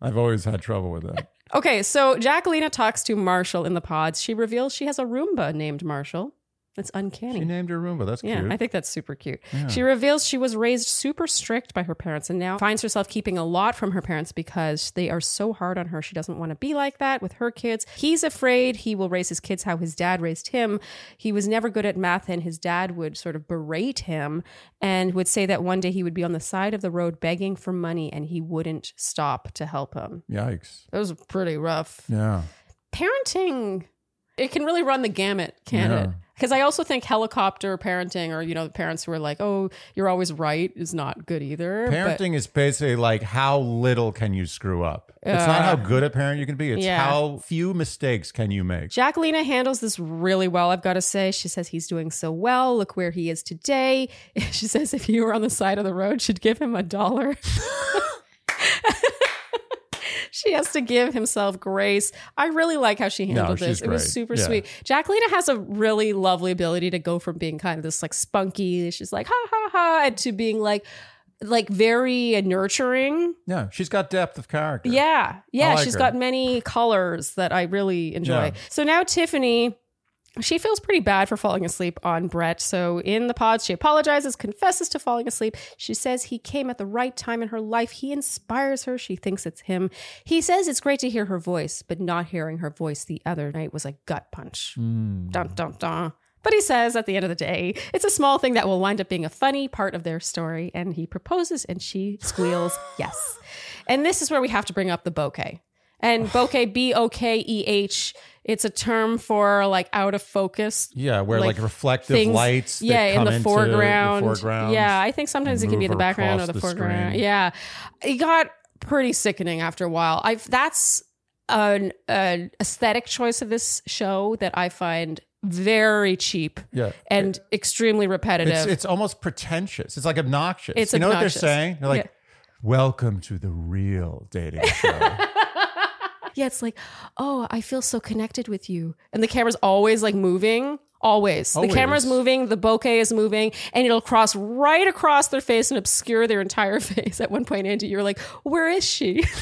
Speaker 1: I've always had trouble with that.
Speaker 3: Okay, so Jackelina talks to Marshall in the pods. She reveals she has a Roomba named Marshall. That's uncanny.
Speaker 1: She named her Roomba. That's
Speaker 3: Yeah,
Speaker 1: cute.
Speaker 3: I think that's super cute. She reveals she was raised super strict by her parents and now finds herself keeping a lot from her parents because they are so hard on her. She doesn't want to be like that with her kids. He's afraid he will raise his kids how his dad raised him. He was never good at math, and his dad would sort of berate him and would say that one day he would be on the side of the road begging for money and he wouldn't stop to help him.
Speaker 1: Yikes.
Speaker 3: That was pretty rough
Speaker 1: Yeah.
Speaker 3: parenting it can really run the gamut can it
Speaker 1: Yeah.
Speaker 3: Because i also think helicopter parenting or you know the parents who are like oh you're always right is not good either but-
Speaker 1: Parenting is basically like how little can you screw up? it's not how good a parent you can be. It's
Speaker 3: Yeah.
Speaker 1: how few mistakes can you make.
Speaker 3: Jackelina handles this really well, I've got to say. She says he's doing so well. Look where he is today. She says if you were on the side of the road, she'd give him a dollar. she has to give himself grace. I really like how she handled
Speaker 1: she's
Speaker 3: this. It was super
Speaker 1: Yeah.
Speaker 3: sweet. Jackelina has a really lovely ability to go from being kind of this like spunky, she's like ha ha ha, and to being like like very nurturing.
Speaker 1: Yeah, she's got depth of character.
Speaker 3: Yeah. Yeah.
Speaker 1: Like
Speaker 3: she's
Speaker 1: her.
Speaker 3: got many colors that I really enjoy.
Speaker 1: Yeah.
Speaker 3: So now Tiffany. She feels pretty bad for falling asleep on Brett. So in the pods, she apologizes, confesses to falling asleep. She says he came at the right time in her life. He inspires her. She thinks it's him. He says it's great to hear her voice, but not hearing her voice the other night was a gut punch. Hmm. Dun, dun, dun. But he says at the end of the day, it's a small thing that will wind up being a funny part of their story. And he proposes and she squeals yes. And this is where we have to bring up the bokeh. And bokeh, B O K E H, it's a term for like out of focus.
Speaker 1: Yeah, where like,
Speaker 3: Like,
Speaker 1: reflective
Speaker 3: things-
Speaker 1: lights. that
Speaker 3: yeah, in the foreground.
Speaker 1: The foreground.
Speaker 3: Yeah, I think sometimes it can be in the background or the,
Speaker 1: the
Speaker 3: foreground.
Speaker 1: screen.
Speaker 3: Yeah, it got pretty sickening after a while. I've that's an, an aesthetic choice of this show that I find very cheap
Speaker 1: Yeah.
Speaker 3: and extremely repetitive.
Speaker 1: It's, it's almost pretentious. It's like obnoxious.
Speaker 3: It's
Speaker 1: you know
Speaker 3: obnoxious.
Speaker 1: what they're saying? They're like,
Speaker 3: Yeah.
Speaker 1: "Welcome to the real dating show."
Speaker 3: yeah, it's like, oh, I feel so connected with you, and the camera's always like moving. Always.
Speaker 1: Always.
Speaker 3: The camera's moving, the bokeh is moving, and it'll cross right across their face and obscure their entire face. At one point, Andy, you're like, where is she?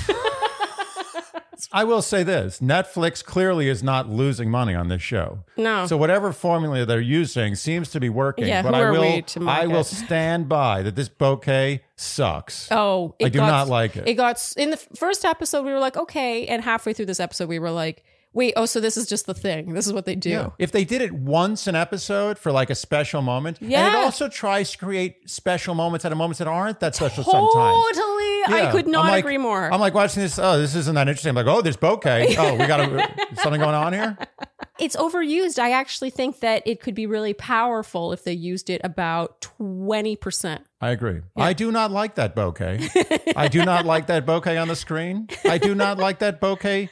Speaker 1: I will say this: Netflix clearly is not losing money on this show.
Speaker 3: No.
Speaker 1: So whatever formula they're using seems to be working.
Speaker 3: Yeah,
Speaker 1: but
Speaker 3: who
Speaker 1: I
Speaker 3: are
Speaker 1: will,
Speaker 3: we to
Speaker 1: I will stand by that this bokeh sucks.
Speaker 3: Oh, it
Speaker 1: I do
Speaker 3: got-
Speaker 1: not like it.
Speaker 3: It got in the first episode. We were like, okay, and halfway through this episode, we were like, wait, oh, so this is just the thing. This is what they do.
Speaker 1: Yeah. If they did it once an episode for like a special moment, and
Speaker 3: Yeah.
Speaker 1: it also tries to create special moments at a moments that aren't that special sometimes.
Speaker 3: Totally, I could not
Speaker 1: like-
Speaker 3: agree more.
Speaker 1: I'm like watching this. Oh, this isn't that interesting. I'm like, oh, there's bokeh. Oh, we got something going on here.
Speaker 3: it's overused. I actually think that it could be really powerful if they used it about twenty percent.
Speaker 1: I agree. I do not like that bokeh. I do not like that bokeh on the screen. I do not like that bokeh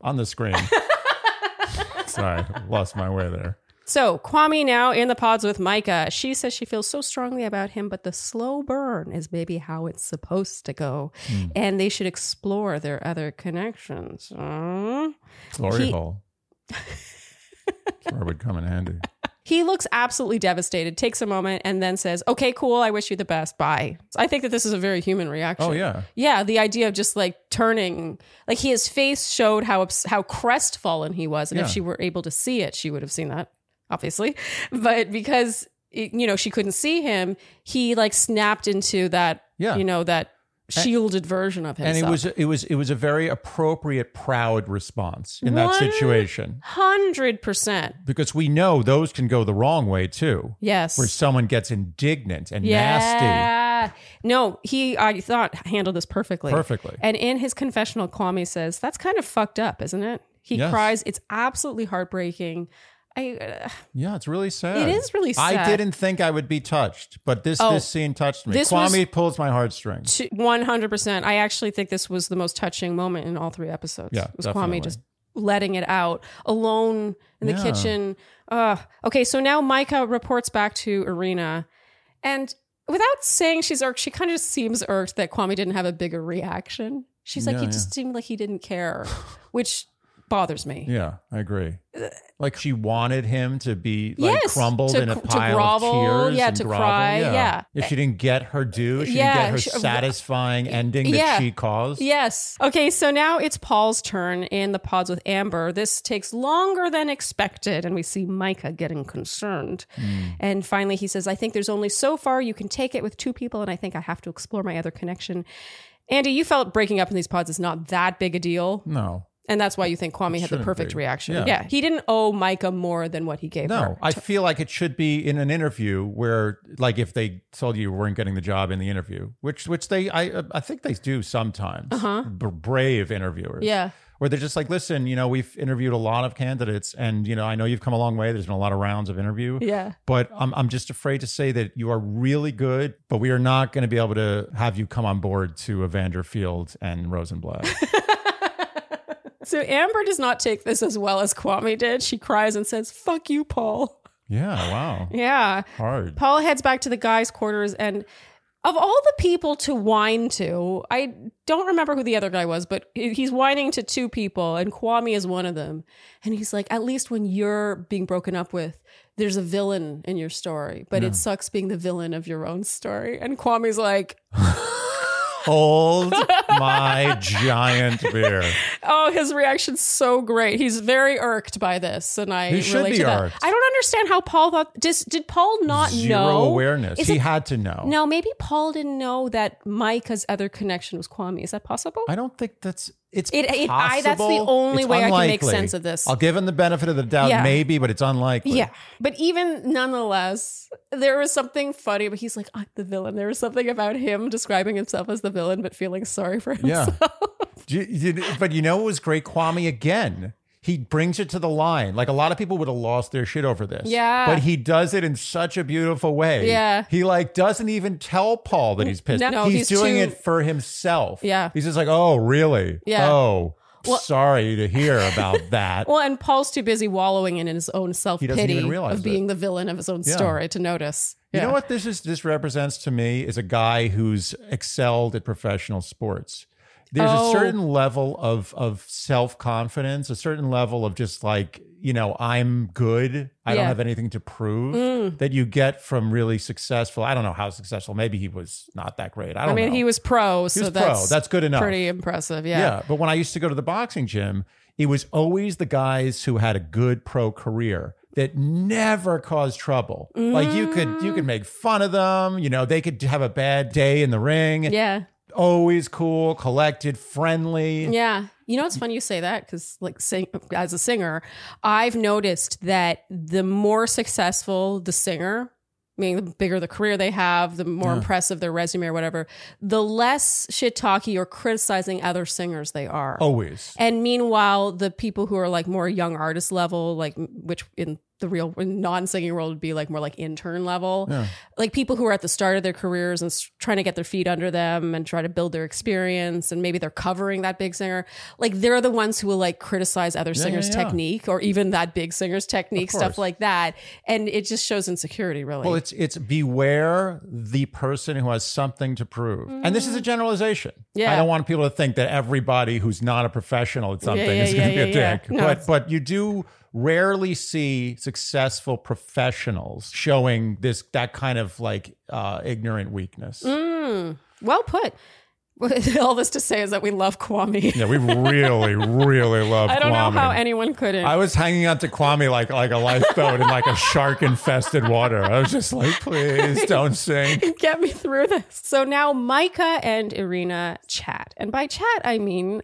Speaker 1: on the screen. Sorry, lost my way there.
Speaker 3: So Kwame now in the pods with Micah. She says she feels so strongly about him, but the slow burn is maybe how it's supposed to go,
Speaker 1: Hmm.
Speaker 3: and they should explore their other connections. Mm.
Speaker 1: Glory
Speaker 3: He-
Speaker 1: hole. That's where it would come in handy.
Speaker 3: He looks absolutely devastated, takes a moment, and then says, Okay, cool. I wish you the best. Bye. I think that this is a very human reaction.
Speaker 1: Oh yeah.
Speaker 3: Yeah, the idea of just like turning, like his face showed how how crestfallen he was, and if she were able to see it, she would have seen that, obviously. But because you know she couldn't see him, he like snapped into that,
Speaker 1: Yeah.
Speaker 3: you know that shielded version of himself.
Speaker 1: and it was it was it was a very appropriate proud response in that situation
Speaker 3: hundred percent.
Speaker 1: because we know those can go the wrong way too
Speaker 3: Yes.
Speaker 1: where someone gets indignant and nasty
Speaker 3: Yeah. No, he I thought handled this perfectly.
Speaker 1: Perfectly.
Speaker 3: And in his confessional, Kwame says that's kind of fucked up, isn't it? He
Speaker 1: Yes.
Speaker 3: cries. It's absolutely heartbreaking. I uh,
Speaker 1: yeah it's really sad
Speaker 3: It is really sad.
Speaker 1: i didn't think i would be touched but this
Speaker 3: Oh,
Speaker 1: this scene touched me
Speaker 3: this
Speaker 1: kwame pulls my heartstrings
Speaker 3: one hundred percent. I actually think this was the most touching moment in all three episodes.
Speaker 1: Yeah,
Speaker 3: it was
Speaker 1: definitely.
Speaker 3: Kwame just letting it out alone in the
Speaker 1: Yeah.
Speaker 3: kitchen. Uh, okay, so now Micah reports back to Irina, and without saying she's irked, she kind of just seems irked that Kwame didn't have a bigger reaction. She's like,
Speaker 1: Yeah,
Speaker 3: he
Speaker 1: yeah.
Speaker 3: just seemed like he didn't care, which bothers me.
Speaker 1: yeah i agree uh, like she wanted him to be like
Speaker 3: Yes,
Speaker 1: crumbled
Speaker 3: to
Speaker 1: in a pile
Speaker 3: grovel,
Speaker 1: of tears
Speaker 3: yeah,
Speaker 1: and
Speaker 3: to
Speaker 1: grovel.
Speaker 3: cry, yeah.
Speaker 1: if she didn't get her due she
Speaker 3: Yeah,
Speaker 1: didn't get her
Speaker 3: she- uh,
Speaker 1: satisfying ending that
Speaker 3: Yeah.
Speaker 1: she caused
Speaker 3: Yes. Okay, so now it's Paul's turn in the pods with Amber. This takes longer than expected, and we see Micah getting concerned. Hmm. And finally, he says, I think there's only so far you can take it with two people, and I think I have to explore my other connection. Andy, you felt breaking up in these pods is not that big a deal.
Speaker 1: no
Speaker 3: And that's why you think Kwame had the
Speaker 1: shouldn't
Speaker 3: perfect
Speaker 1: be.
Speaker 3: reaction.
Speaker 1: Yeah.
Speaker 3: Yeah. He didn't owe Micah more than what he gave
Speaker 1: No,
Speaker 3: her.
Speaker 1: I feel like it should be in an interview where, like, if they told you you weren't getting the job in the interview, which which they, I I think they do sometimes. Uh-huh. brave interviewers,
Speaker 3: Yeah.
Speaker 1: where they're just like, listen, you know, we've interviewed a lot of candidates, and you know, I know you've come a long way. There's been a lot of rounds of interview,
Speaker 3: Yeah.
Speaker 1: but I'm I'm just afraid to say that you are really good, but we are not going to be able to have you come on board to Evander Field and Rosenblatt.
Speaker 3: So Amber does not take this as well as Kwame did. She cries and says, Fuck you, Paul.
Speaker 1: yeah, wow,
Speaker 3: Yeah.
Speaker 1: hard.
Speaker 3: Paul heads back to the guys' quarters, and of all the people to whine to, I don't remember who the other guy was, but he's whining to two people, and Kwame is one of them. And he's like, At least when you're being broken up with, there's a villain in your story, but it sucks being the villain of your own story. And Kwame's like,
Speaker 1: Hold my giant beer.
Speaker 3: Oh, his reaction's so great. He's very irked by this, and I
Speaker 1: He should
Speaker 3: relate
Speaker 1: be
Speaker 3: to that.
Speaker 1: irked.
Speaker 3: I don't understand how Paul thought. Just did Paul not
Speaker 1: Zero
Speaker 3: know
Speaker 1: awareness.
Speaker 3: Is
Speaker 1: he
Speaker 3: it-
Speaker 1: had to know.
Speaker 3: No, maybe Paul didn't know that Micah's other connection was Kwame. Is that possible?
Speaker 1: I don't think that's it's
Speaker 3: It- it- I- that's the only
Speaker 1: It's
Speaker 3: way I can make
Speaker 1: unlikely.
Speaker 3: sense of this.
Speaker 1: I'll give him the benefit of the doubt,
Speaker 3: Yeah.
Speaker 1: maybe, but it's unlikely.
Speaker 3: yeah, but even nonetheless, there was something funny. But he's like, "I'm the villain." There was something about him describing himself as the villain, but feeling sorry for
Speaker 1: Yeah.
Speaker 3: himself.
Speaker 1: You- but you know what was great? Kwame again. He brings it to the line. Like a lot of people would have lost their shit over this.
Speaker 3: Yeah.
Speaker 1: But he does it in such a beautiful way.
Speaker 3: Yeah.
Speaker 1: He like doesn't even tell Paul that he's pissed.
Speaker 3: No,
Speaker 1: he's,
Speaker 3: he's
Speaker 1: doing
Speaker 3: too-
Speaker 1: it for himself.
Speaker 3: Yeah.
Speaker 1: He's just like, oh, really?
Speaker 3: Yeah.
Speaker 1: Oh, sorry to hear about that.
Speaker 3: Well, and Paul's too busy wallowing in his own self pity of being the villain of his own
Speaker 1: Yeah.
Speaker 3: story to notice.
Speaker 1: You know what this is this represents to me is a guy who's excelled at professional sports. There's
Speaker 3: Oh.
Speaker 1: a certain level of of self-confidence, a certain level of just like, you know, I'm good. I don't
Speaker 3: Mm.
Speaker 1: have anything to prove that you get from really successful. I don't know how successful. Maybe he was not that great. I don't
Speaker 3: I mean,
Speaker 1: know.
Speaker 3: he was pro, so
Speaker 1: was pro.
Speaker 3: that's
Speaker 1: That's good enough.
Speaker 3: Pretty impressive, yeah.
Speaker 1: Yeah, but when I used to go to the boxing gym, it was always the guys who had a good pro career that never caused trouble. Like you could you could make fun of them, you know, they could have a bad day in the ring.
Speaker 3: Yeah.
Speaker 1: Always cool, collected, friendly.
Speaker 3: Yeah. You know, it's funny you say that because, like, sing, as a singer, I've noticed that the more successful the singer, meaning the bigger the career they have, the more impressive their resume or whatever, the less shit talky or criticizing other singers they are.
Speaker 1: Always.
Speaker 3: And meanwhile, the people who are like more young artist level, like which in the real non singing world would be like more like intern level, like people who are at the start of their careers and trying to get their feet under them and try to build their experience, and maybe they're covering that big singer. Like they're the ones who will like criticize other singers'
Speaker 1: yeah, yeah.
Speaker 3: technique or even that big singer's technique, stuff like that, and it just shows insecurity, really.
Speaker 1: Well, it's it's beware the person who has something to prove. And this is a generalization.
Speaker 3: Mm-hmm. Yeah.
Speaker 1: I don't want people to think that everybody who's not a professional at something
Speaker 3: yeah,
Speaker 1: is going to
Speaker 3: yeah,
Speaker 1: be a
Speaker 3: yeah, yeah.
Speaker 1: dick.
Speaker 3: No,
Speaker 1: but but you do rarely see successful professionals showing this that kind of like uh, ignorant weakness.
Speaker 3: Mm. Well put. All this to say is that we love Kwame.
Speaker 1: Yeah, we really, really love.
Speaker 3: I don't know how anyone couldn't.
Speaker 1: I was hanging on to Kwame like like a lifeboat in like a shark infested water. I was just like, please don't sink.
Speaker 3: Get me through this. So now Micah and Irina chat. And by chat, I mean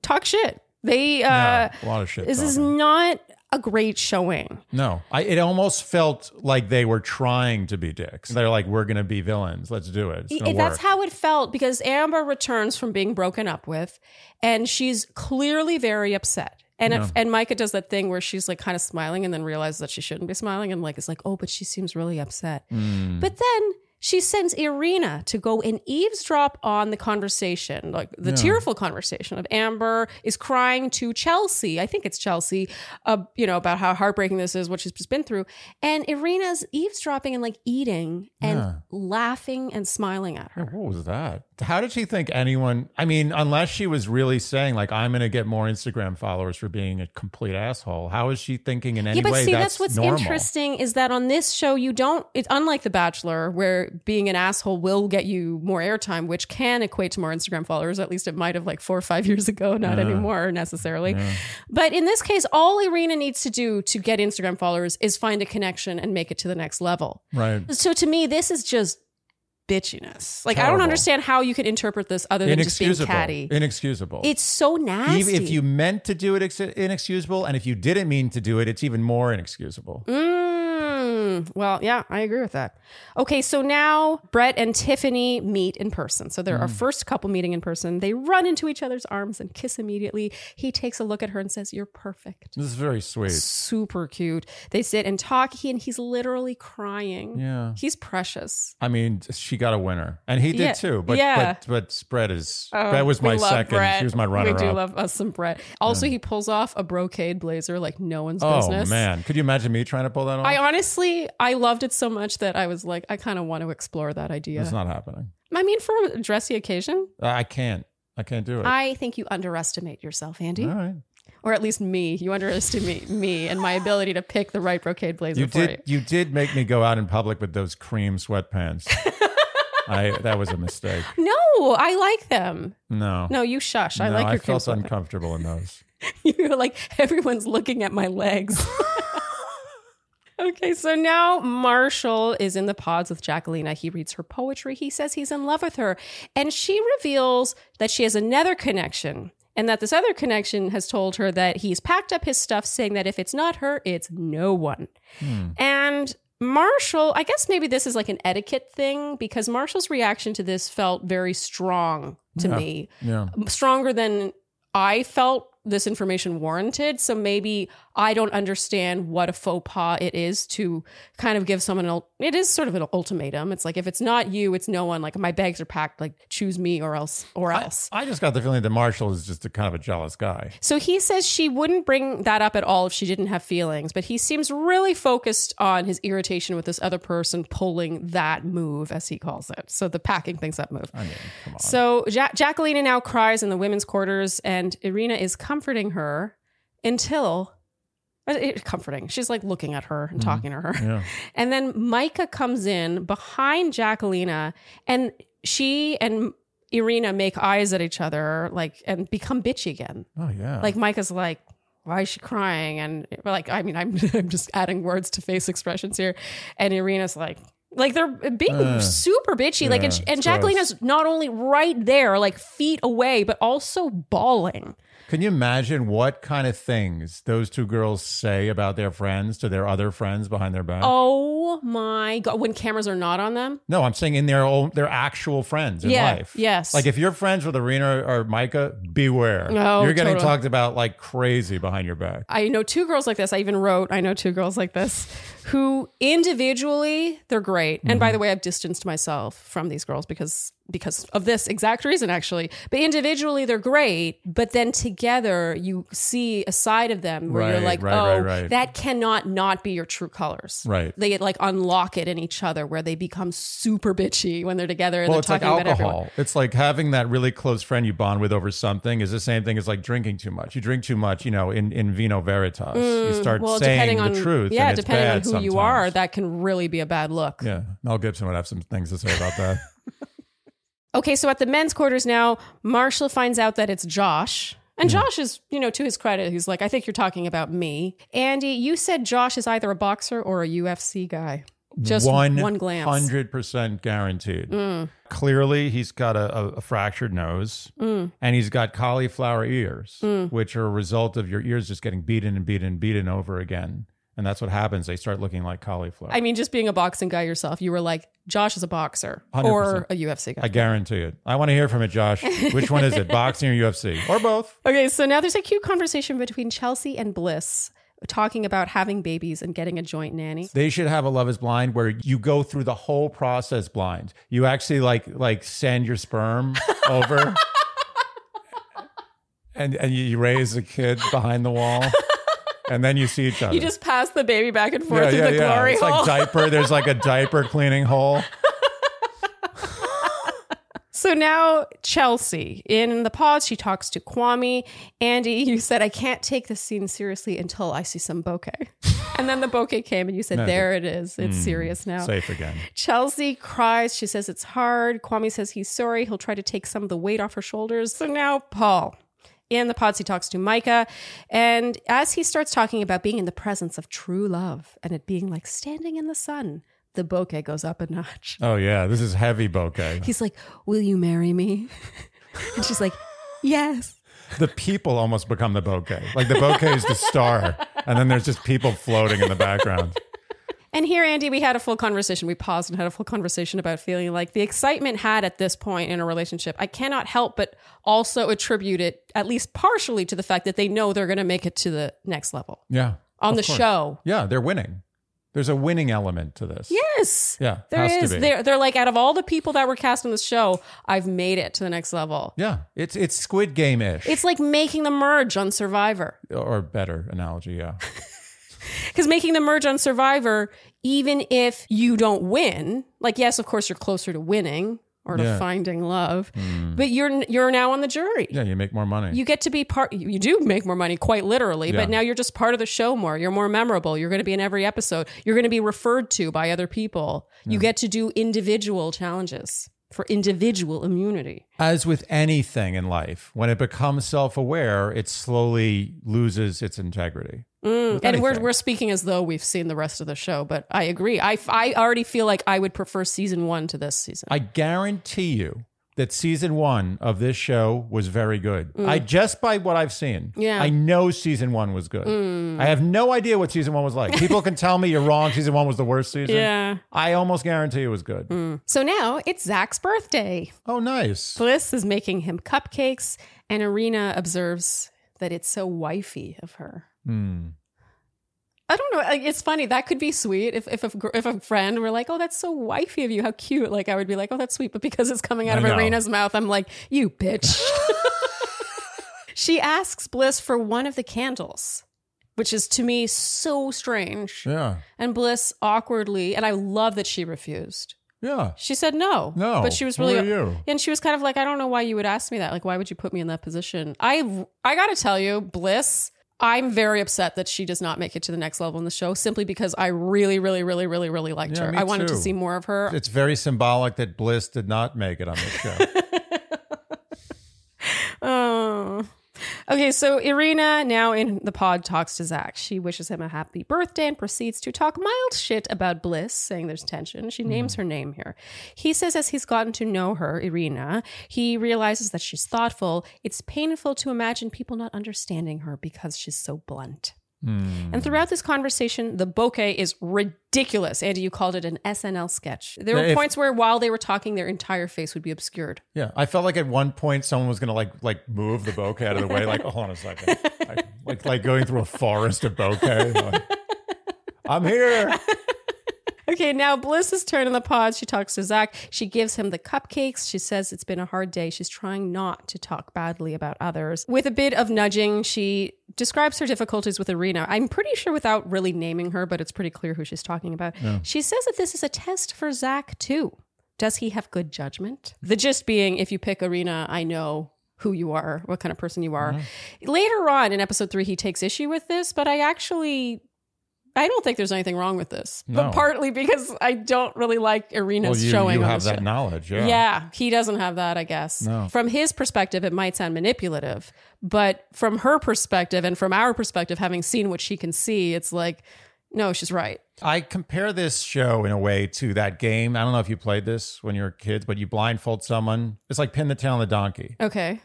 Speaker 3: talk shit. They, uh,
Speaker 1: a lot of shit.
Speaker 3: this is not a great showing.
Speaker 1: no. I, it almost felt like they were trying to be dicks. They're like, we're gonna be villains. Let's do it.
Speaker 3: It- that's how it felt because Amber returns from being broken up with, and she's clearly very upset. And if, and Micah does that thing where she's like kind of smiling and then realizes that she shouldn't be smiling and like is like, oh, but she seems really upset.
Speaker 1: Hmm.
Speaker 3: But then she sends Irina to go and eavesdrop on the conversation, like the tearful conversation of Amber is crying to Chelsea. I think it's Chelsea, uh, you know, about how heartbreaking this is, what she's just been through. And Irina's eavesdropping and like eating and
Speaker 1: Yeah.
Speaker 3: laughing and smiling at her.
Speaker 1: What was that? How did she think anyone? I mean, unless she was really saying like, "I'm going to get more Instagram followers for being a complete asshole," how is she thinking in any
Speaker 3: yeah, but
Speaker 1: way
Speaker 3: see,
Speaker 1: that's,
Speaker 3: that's, what's
Speaker 1: normal?
Speaker 3: interesting is that on this show, you don't. It's unlike The Bachelor, where being an asshole will get you more airtime, which can equate to more Instagram followers. At least it might have like four or five years ago, not anymore necessarily. But in this case, all Irina needs to do to get Instagram followers is find a connection and make it to the next level.
Speaker 1: Right.
Speaker 3: So to me, this is just bitchiness. Like I don't understand how you could interpret this other than just being catty.
Speaker 1: Inexcusable.
Speaker 3: It's so nasty.
Speaker 1: even if you meant to do it, it's inexcusable, and if you didn't mean to do it, it's even more inexcusable.
Speaker 3: Mm, Mm, well, yeah, I agree with that. Okay, so now Brett and Tiffany meet in person. So they're our mm. first couple meeting in person. They run into each other's arms and kiss immediately. He takes a look at her and says, "You're perfect."
Speaker 1: This is very sweet.
Speaker 3: Super cute. They sit and talk. He and he's literally crying.
Speaker 1: Yeah.
Speaker 3: He's precious.
Speaker 1: I mean, she got a winner, and he did
Speaker 3: Yeah,
Speaker 1: too. But
Speaker 3: yeah.
Speaker 1: but but Brett is
Speaker 3: Oh,
Speaker 1: Brett was my second.
Speaker 3: Brett.
Speaker 1: She was my runner
Speaker 3: We do
Speaker 1: up.
Speaker 3: love us some Brett. Also, he pulls off a brocade blazer like no one's
Speaker 1: oh
Speaker 3: business.
Speaker 1: Oh man, could you imagine me trying to pull that off?
Speaker 3: I honestly, I loved it so much that I was like, I kind of want to explore that idea.
Speaker 1: it's not happening.
Speaker 3: I mean, for a dressy occasion,
Speaker 1: I can't. I can't do it.
Speaker 3: I think you underestimate yourself, Andy,
Speaker 1: All right.
Speaker 3: or at least me. You underestimate me and my ability to pick the right brocade blazer
Speaker 1: You
Speaker 3: for
Speaker 1: did. You did make me go out in public with those cream sweatpants. I that was a mistake.
Speaker 3: No, I like them.
Speaker 1: No.
Speaker 3: No, you shush. I
Speaker 1: No,
Speaker 3: like your
Speaker 1: I felt
Speaker 3: cream
Speaker 1: uncomfortable in those.
Speaker 3: You're like everyone's looking at my legs. okay, so now Marshall is in the pods with Jackelina. He reads her poetry. He says he's in love with her, and she reveals that she has another connection. And that this other connection has told her that he's packed up his stuff, saying that if it's not her, it's no one. Hmm. And Marshall, I guess maybe this is like an etiquette thing because Marshall's reaction to this felt very strong to me
Speaker 1: Yeah.
Speaker 3: stronger than I felt this information warranted. So maybe I don't understand what a faux pas it is to kind of give someone an. It is sort of an ultimatum. It's like if it's not you, it's no one. Like my bags are packed. Like choose me or else or else.
Speaker 1: I just got the feeling that Marshall is just a kind of a jealous guy.
Speaker 3: So he says she wouldn't bring that up at all if she didn't have feelings, but he seems really focused on his irritation with this other person pulling that move, as he calls it. So the packing things up move.
Speaker 1: I mean.
Speaker 3: So ja- Jacqueline now cries in the women's quarters, and Irina is comforting her until. Uh, it- comforting. She's like looking at her and talking to her.
Speaker 1: Yeah.
Speaker 3: And then Micah comes in behind Jackelina, and she and Irina make eyes at each other, like, and become bitchy again.
Speaker 1: Oh yeah.
Speaker 3: Like Micah's like, why is she crying? And like, I mean, I'm I'm just adding words to face expressions here, and Irina's like. Like they're being
Speaker 1: Uh,
Speaker 3: super bitchy, like and,
Speaker 1: yeah,
Speaker 3: and
Speaker 1: it's
Speaker 3: Jackelina's not only right there, like feet away, but also bawling.
Speaker 1: Can you imagine what kind of things those two girls say about their friends to their other friends behind their back?
Speaker 3: Oh my god! When cameras are not on them,
Speaker 1: No, I'm saying in their own, their actual friends in
Speaker 3: Yeah,
Speaker 1: life.
Speaker 3: yes.
Speaker 1: Like if you're friends with Irina or Micah, beware.
Speaker 3: Oh,
Speaker 1: you're getting
Speaker 3: totally.
Speaker 1: talked about like crazy behind your back.
Speaker 3: I know two girls like this. I even wrote, I know two girls like this who individually they're great. And
Speaker 1: Mm-hmm.
Speaker 3: by the way, I've distanced myself from these girls because because of this exact reason actually. But individually they're great, but then together you see a side of them where you're like,
Speaker 1: right,
Speaker 3: "Oh,
Speaker 1: right, right.
Speaker 3: that cannot not be your true colors."
Speaker 1: Right.
Speaker 3: They like unlock it in each other where they become super bitchy when they're together and
Speaker 1: Well,
Speaker 3: they're
Speaker 1: it's like
Speaker 3: talking about everyone.
Speaker 1: alcohol. It's like having that really close friend you bond with over something is the same thing as like drinking too much. You drink too much, you know, in, in vino veritas. you start
Speaker 3: Mm, Well,
Speaker 1: saying the
Speaker 3: on
Speaker 1: truth.
Speaker 3: yeah,
Speaker 1: and it's
Speaker 3: depending on
Speaker 1: bad
Speaker 3: who you are, that can really be a bad look.
Speaker 1: Yeah, Mel Gibson would have some things to say about that.
Speaker 3: Okay, so at the men's quarters now, Marshall finds out that it's Josh. And Josh is, you know, to his credit, he's like, I think you're talking about me. Andy, you said Josh is either a boxer or a UFC guy. Just one, one glance.
Speaker 1: 100% guaranteed. Mm. Clearly, he's got a, a, a fractured nose mm. and he's got cauliflower ears, mm. which are a result of your ears just getting beaten and beaten and beaten over again. And that's what happens. They start looking like cauliflower.
Speaker 3: I mean, just being a boxing guy yourself, you were like, Josh is a boxer or a UFC guy.
Speaker 1: I guarantee it. I want to hear from it, Josh. Which one is it, boxing or UFC? Or both?
Speaker 3: Okay, so now there's a cute conversation between Chelsea and Bliss talking about having babies and getting a joint nanny.
Speaker 1: They should have a Love is Blind where you go through the whole process blind. You actually like like send your sperm over and, and you you raise a kid behind the wall. And then you see each other.
Speaker 3: You just pass the baby back and forth through the glory
Speaker 1: It's
Speaker 3: hole.
Speaker 1: like diaper. There's like a diaper cleaning hole.
Speaker 3: So now Chelsea in the pods, she talks to Kwame. Andy, you said I can't take this scene seriously until I see some bokeh. and then the bokeh came, and you said, "There it is. It's hmm, serious now."
Speaker 1: Safe again.
Speaker 3: Chelsea cries. She says it's hard. Kwame says he's sorry. He'll try to take some of the weight off her shoulders. So now Paul. In the pods, he talks to Micah. And as he starts talking about being in the presence of true love and it being like standing in the sun, the bokeh goes up a notch.
Speaker 1: Oh yeah, this is heavy bokeh.
Speaker 3: He's like, Will you marry me? and she's like, Yes.
Speaker 1: The people almost become the bokeh. Like the bokeh is the star, and then there's just people floating in the background.
Speaker 3: And here, Andy, we had a full conversation. We paused and had a full conversation about feeling like the excitement had at this point in a relationship. I cannot help but also attribute it, at least partially, to the fact that they know they're going to make it to the next level
Speaker 1: Yeah.
Speaker 3: on the
Speaker 1: course.
Speaker 3: show.
Speaker 1: Yeah, they're winning. There's a winning element to this.
Speaker 3: Yes.
Speaker 1: Yeah,
Speaker 3: There
Speaker 1: has to be.
Speaker 3: They're, they're like, out of all the people that were cast on the show, I've made it to the next level.
Speaker 1: Yeah, it's it's Squid Game ish,
Speaker 3: It's like making the merge on Survivor.
Speaker 1: or better analogy. Yeah,
Speaker 3: Because making the merge on Survivor, even if you don't win, like yes, of course you're closer to winning or to
Speaker 1: Yeah.
Speaker 3: finding love, mm. but you're you're now on the jury.
Speaker 1: yeah, you make more money.
Speaker 3: You get to be part. You do make more money, quite literally,
Speaker 1: Yeah.
Speaker 3: but now you're just part of the show more. You're more memorable. You're going to be in every episode. You're going to be referred to by other people. You get to do individual challenges for individual immunity.
Speaker 1: As with anything in life, when it becomes self-aware, it slowly loses its integrity. Mm, with
Speaker 3: And we're we're speaking as though we've seen the rest of the show, but I agree. I I already feel like I would prefer season one to this season.
Speaker 1: I guarantee you that season one of this show was very good. I just by what I've seen,
Speaker 3: Mm. Yeah. Mm.
Speaker 1: I know season one was good. I have no idea what season one was like. People can tell me you're wrong. Season one was the worst season.
Speaker 3: Yeah.
Speaker 1: I almost guarantee it was good.
Speaker 3: So now it's Zach's birthday.
Speaker 1: Oh, nice.
Speaker 3: Bliss is making him cupcakes, and Irina observes that it's so wifey of her. I don't know. like, It's funny. That could be sweet if if a, if a friend were like, "Oh, that's so wifey of you. How cute!" Like I would be like, "Oh, that's sweet." But because it's coming out
Speaker 1: I
Speaker 3: of
Speaker 1: know.
Speaker 3: Irina's mouth, I'm like, "You bitch." she asks Bliss for one of the candles, which is to me so strange.
Speaker 1: Yeah.
Speaker 3: And Bliss awkwardly, and I love that she refused.
Speaker 1: Yeah.
Speaker 3: She said no.
Speaker 1: No.
Speaker 3: But she was really
Speaker 1: are you?
Speaker 3: And she was kind of like, I don't know why you would ask me that. Like, why would you put me in that position? I I gotta tell you, Bliss, I'm very upset that she does not make it to the next level in the show simply because I really, really, really, really, really liked
Speaker 1: Yeah,
Speaker 3: her.
Speaker 1: me
Speaker 3: I wanted to
Speaker 1: too.
Speaker 3: see more of her.
Speaker 1: It's very symbolic that Bliss did not make it on this show.
Speaker 3: Oh. Okay, so Irina now in the pod talks to Zach. She wishes him a happy birthday and proceeds to talk mild shit about Bliss, saying there's tension. She hmm. names her name here. He says as he's gotten to know her, Irina, he realizes that she's thoughtful. It's painful to imagine people not understanding her because she's so blunt. Hmm. And throughout this conversation, the bokeh is ridiculous. Andy, you called it an SNL sketch. There were
Speaker 1: If-
Speaker 3: points where while they were talking, their entire face would be obscured.
Speaker 1: Yeah, I felt like at one point someone was gonna like like move the bokeh out of the way. Like, oh, hold on a second, like like, like going through a forest of bokeh. Like, I'm here.
Speaker 3: Okay, now Bliss's turn in the pod. She talks to Zach. She gives him the cupcakes. She says it's been a hard day. She's trying not to talk badly about others. With a bit of nudging, she describes her difficulties with Irina. I'm pretty sure without really naming her, but it's pretty clear who she's talking about. She says that this is a test for Zach, too. Does he have good judgment? The gist being if you pick Irina, I know who you are, what kind of person you are. Later on in episode three, he takes issue with this, but I actually I don't think there's anything wrong with this,
Speaker 1: No.
Speaker 3: but partly because I don't really like Irina's
Speaker 1: Well, you,
Speaker 3: showing.
Speaker 1: you have that
Speaker 3: show.
Speaker 1: knowledge. Yeah.
Speaker 3: Yeah, he doesn't have that, I guess.
Speaker 1: No.
Speaker 3: From his perspective, it might sound manipulative, but from her perspective and from our perspective, having seen what she can see, it's like, no, she's right.
Speaker 1: I compare this show in a way to that game. I don't know if you played this when you were kids, but you blindfold someone. It's like pin the tail on the donkey.
Speaker 3: Okay.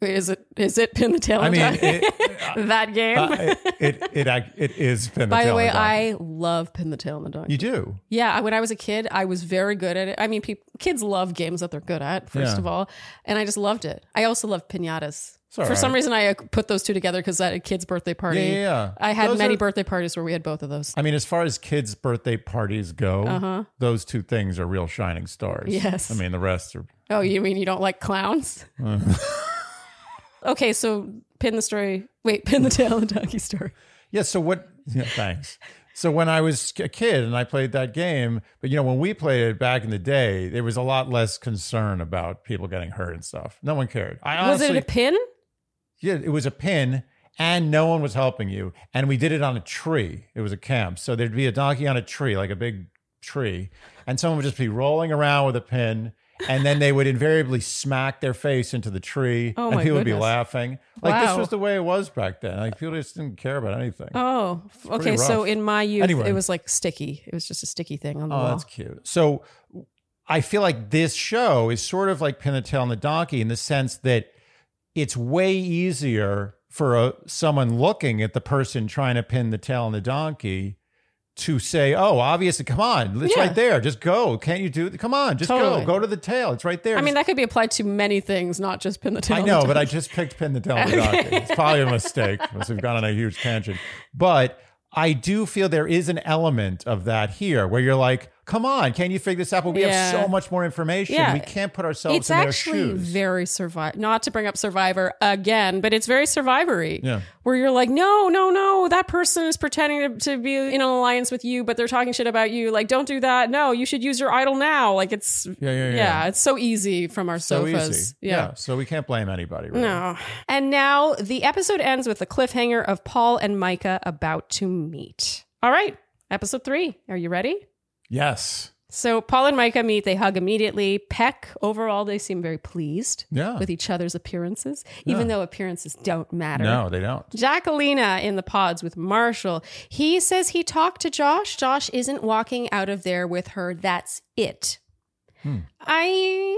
Speaker 3: Wait, is it is it pin the tail?
Speaker 1: I
Speaker 3: on
Speaker 1: mean,
Speaker 3: donkey?
Speaker 1: it,
Speaker 3: that game.
Speaker 1: uh, it, it, it, it is pin the
Speaker 3: By
Speaker 1: tail
Speaker 3: the way,
Speaker 1: on the donkey.
Speaker 3: I love pin the tail on the donkey.
Speaker 1: You do.
Speaker 3: Yeah, when I was a kid, I was very good at it. I mean, peop kids love games that they're good at, first
Speaker 1: Yeah.
Speaker 3: of all, and I just loved it. I also love pinatas. For some reason, I uh, put those two together because at a kid's birthday party,
Speaker 1: Yeah, yeah, yeah.
Speaker 3: I had
Speaker 1: Those
Speaker 3: many
Speaker 1: are-
Speaker 3: birthday parties where we had both of those.
Speaker 1: I mean, as far as kids' birthday parties go,
Speaker 3: Uh-huh.
Speaker 1: those two things are real shining stars.
Speaker 3: Yes.
Speaker 1: I mean, the rest are.
Speaker 3: Oh, you mean you don't like clowns? okay, so pin the story. Wait, pin the tail on the donkey story.
Speaker 1: Yeah. So what? Yeah, thanks. So when I was a kid and I played that game, but you know, when we played it back in the day, there was a lot less concern about people getting hurt and stuff. No one cared. I
Speaker 3: was
Speaker 1: honestly,
Speaker 3: it a pin?
Speaker 1: yeah, it was a pin, and no one was helping you. And we did it on a tree. It was a camp, so there'd be a donkey on a tree, like a big tree, and someone would just be rolling around with a pin. And then they would invariably smack their face into the tree,
Speaker 3: Oh,
Speaker 1: and people would be laughing. Like this was the way it was back then. Like people just didn't care about anything.
Speaker 3: Oh, okay. So in my youth,
Speaker 1: Anyway.
Speaker 3: it was like sticky. It was just a sticky thing on the
Speaker 1: Oh,
Speaker 3: wall.
Speaker 1: that's cute. So I feel like this show is sort of like Pin the Tail on the Donkey in the sense that it's way easier for a, someone looking at the person trying to pin the tail on the donkey to say, "Oh, obviously, come on, it's
Speaker 3: Yeah.
Speaker 1: right there. Just go. Can't you do it? Come on, just
Speaker 3: Totally.
Speaker 1: go. Go to the tail. It's right there."
Speaker 3: I mean, that could be applied to many things, not just pin the tail.
Speaker 1: I know, but I just picked pin the tail the. It's probably a mistake because we've gone on a huge tangent. But I do feel there is an element of that here where you're like, come on, can you figure this out? But we
Speaker 3: Yeah.
Speaker 1: have so much more information.
Speaker 3: Yeah.
Speaker 1: We can't put ourselves
Speaker 3: it's
Speaker 1: in their shoes.
Speaker 3: It's actually very survive not to bring up survivor again but it's very survivory
Speaker 1: Yeah.
Speaker 3: where you're like no no no that person is pretending to, to be in an alliance with you but they're talking shit about you like don't do that no you should use your idol now like it's
Speaker 1: Yeah, yeah, yeah.
Speaker 3: it's so easy from our
Speaker 1: so
Speaker 3: sofas
Speaker 1: easy.
Speaker 3: yeah.
Speaker 1: So we can't blame anybody. Really.
Speaker 3: No. And now the episode ends with the cliffhanger of Paul and Micah about to meet. All right, episode three. Are you ready?
Speaker 1: Yes.
Speaker 3: So Paul and Micah meet, they hug immediately. Peck, overall, they seem very pleased
Speaker 1: Yeah.
Speaker 3: with each other's appearances, even though appearances don't matter.
Speaker 1: No, they don't.
Speaker 3: Jackelina in the pods with Marshall. He says he talked to Josh. Josh isn't walking out of there with her. That's it. Hmm. I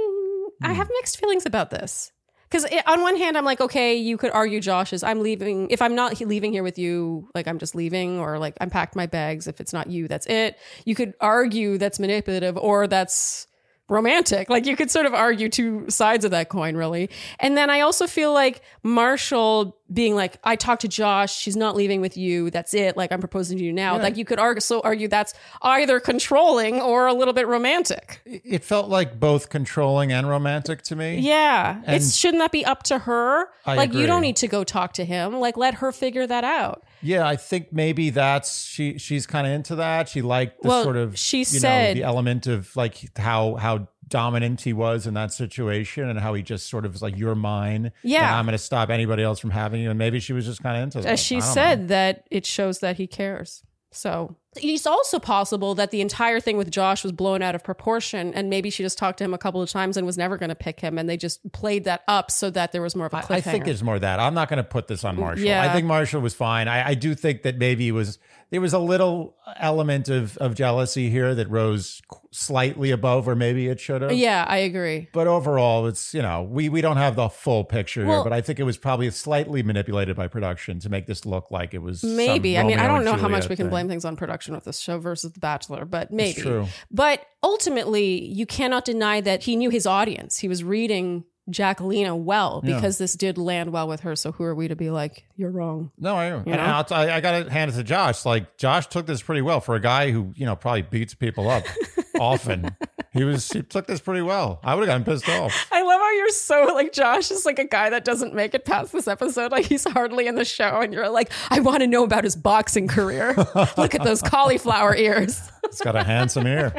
Speaker 3: I have mixed feelings about this. Because on one hand, I'm like, okay, you could argue Josh is I'm leaving. If I'm not leaving here with you, like I'm just leaving, or like I'm packed my bags. If it's not you, that's it. You could argue that's manipulative or that's romantic. Like you could sort of argue two sides of that coin, really. And then I also feel like Marshall being like, I talked to Josh, she's not leaving with you. That's it. Like I'm proposing to you now. Like you could argue, so argue that's either controlling or a little bit romantic.
Speaker 1: It felt like both controlling and romantic to me.
Speaker 3: Yeah.
Speaker 1: And-
Speaker 3: it's shouldn't that be up to her?
Speaker 1: I
Speaker 3: like you don't need to go talk to him. Like let her figure that out.
Speaker 1: Yeah, I think maybe that's she. She's kind of into that. She liked the
Speaker 3: Well,
Speaker 1: sort of
Speaker 3: she
Speaker 1: you
Speaker 3: said-
Speaker 1: know, the element of like how how dominant he was in that situation and how he just sort of was like you're mine.
Speaker 3: Yeah.
Speaker 1: and I'm going to stop anybody else from having you. And maybe she was just kind of into that.
Speaker 3: As she said,
Speaker 1: know.
Speaker 3: that it shows that he cares. So it's also possible that the entire thing with Josh was blown out of proportion, and maybe she just talked to him a couple of times and was never going to pick him, and they just played that up so that there was more of a cliffhanger.
Speaker 1: I think it's more that. I'm not going to put this on Marshall.
Speaker 3: Yeah.
Speaker 1: I think Marshall was fine. I, I do think that maybe it was there was a little element of of jealousy here that rose slightly above where maybe it should have.
Speaker 3: yeah, I agree.
Speaker 1: But overall, it's you know we we don't have the full picture here. But I think it was probably slightly manipulated by production to make this look like it was
Speaker 3: Maybe. I mean, I don't know
Speaker 1: and
Speaker 3: how much we can
Speaker 1: thing.
Speaker 3: blame things on production with this show versus The Bachelor, but maybe.
Speaker 1: true.
Speaker 3: But ultimately, you cannot deny that he knew his audience. He was reading Jackelina well because this did land well with her. So who are we to be like, you're wrong?
Speaker 1: No, I and
Speaker 3: know?
Speaker 1: I'll t- I, I got to hand it to Josh. Like Josh took this pretty well for a guy who you know probably beats people up often. He was he took this pretty well. I would have gotten pissed off.
Speaker 3: I love how you're so like Josh is like a guy that doesn't make it past this episode. Like he's hardly in the show, and you're like, I want to know about his boxing career. Look at those cauliflower ears.
Speaker 1: It's got a handsome ear.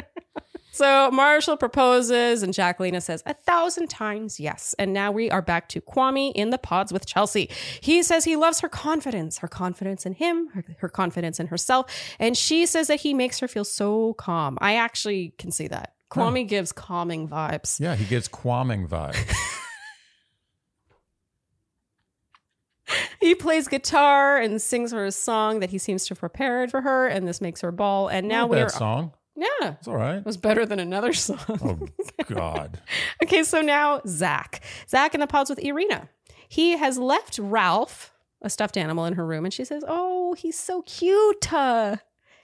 Speaker 3: So Marshall proposes, and Jacqueline says a thousand times yes. And now we are back to Kwame in the pods with Chelsea. He says he loves her confidence, her confidence in him, her, her confidence in herself. And she says that he makes her feel so calm. I actually can see that. Kwame gives calming vibes.
Speaker 1: Yeah, he gives quamming vibes.
Speaker 3: He plays guitar and sings her a song that he seems to have prepared for her, and this makes her ball. And now we're
Speaker 1: song.
Speaker 3: Yeah,
Speaker 1: It's all right.
Speaker 3: it was better than another song.
Speaker 1: Oh God.
Speaker 3: Okay, so now Zach. Zach in the pods with Irina. He has left Ralph, a stuffed animal, in her room, and she says, Oh, he's so cute. Uh,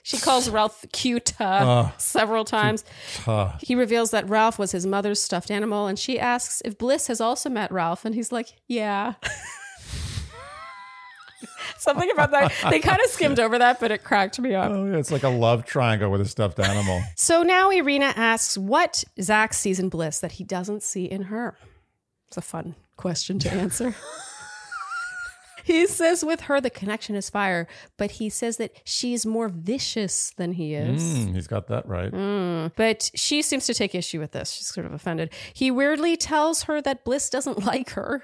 Speaker 3: She calls Ralph cute uh, several times.
Speaker 1: Uh,
Speaker 3: He reveals that Ralph was his mother's stuffed animal, and she asks if Bliss has also met Ralph, and he's like, Yeah. Something about that. They kind of skimmed over that, but it cracked me up.
Speaker 1: oh, yeah, it's like a love triangle with a stuffed animal.
Speaker 3: So now Irina asks what Zach sees in Bliss that he doesn't see in her. It's a fun question to answer. he says with her the connection is fire, but he says that she's more vicious than he is.
Speaker 1: Mm, he's got that right.
Speaker 3: Mm. But she seems to take issue with this. She's sort of offended. He weirdly tells her that Bliss doesn't like her.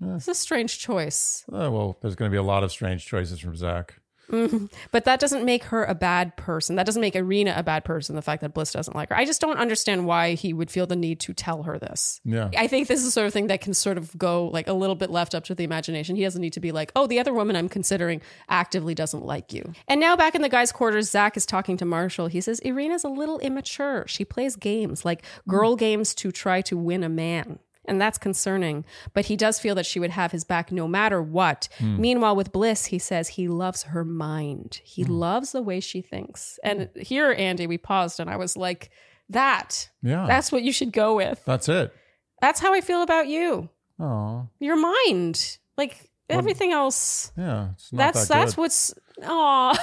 Speaker 3: It's a strange choice.
Speaker 1: Oh, well, there's going to be a lot of strange choices from Zach. Mm-hmm.
Speaker 3: But that doesn't make her a bad person. That doesn't make Irina a bad person, the fact that Bliss doesn't like her. I just don't understand why he would feel the need to tell her this.
Speaker 1: Yeah.
Speaker 3: I think this is the sort of thing that can sort of go like a little bit left up to the imagination. He doesn't need to be like, oh, the other woman I'm considering actively doesn't like you. And now back in the guys' quarters, Zach is talking to Marshall. He says, Irina's a little immature. She plays games, like girl hmm. games to try to win a man. And that's concerning. But he does feel that she would have his back no matter what. Meanwhile, with Bliss, he says he loves her mind. He hmm. loves the way she thinks. And here, Andy, we paused and I was like, that.
Speaker 1: Yeah.
Speaker 3: That's what you should go with.
Speaker 1: That's it.
Speaker 3: That's how I feel about you.
Speaker 1: Oh,
Speaker 3: Your mind. Like everything else.
Speaker 1: yeah. It's not
Speaker 3: That's
Speaker 1: that
Speaker 3: that's what's oh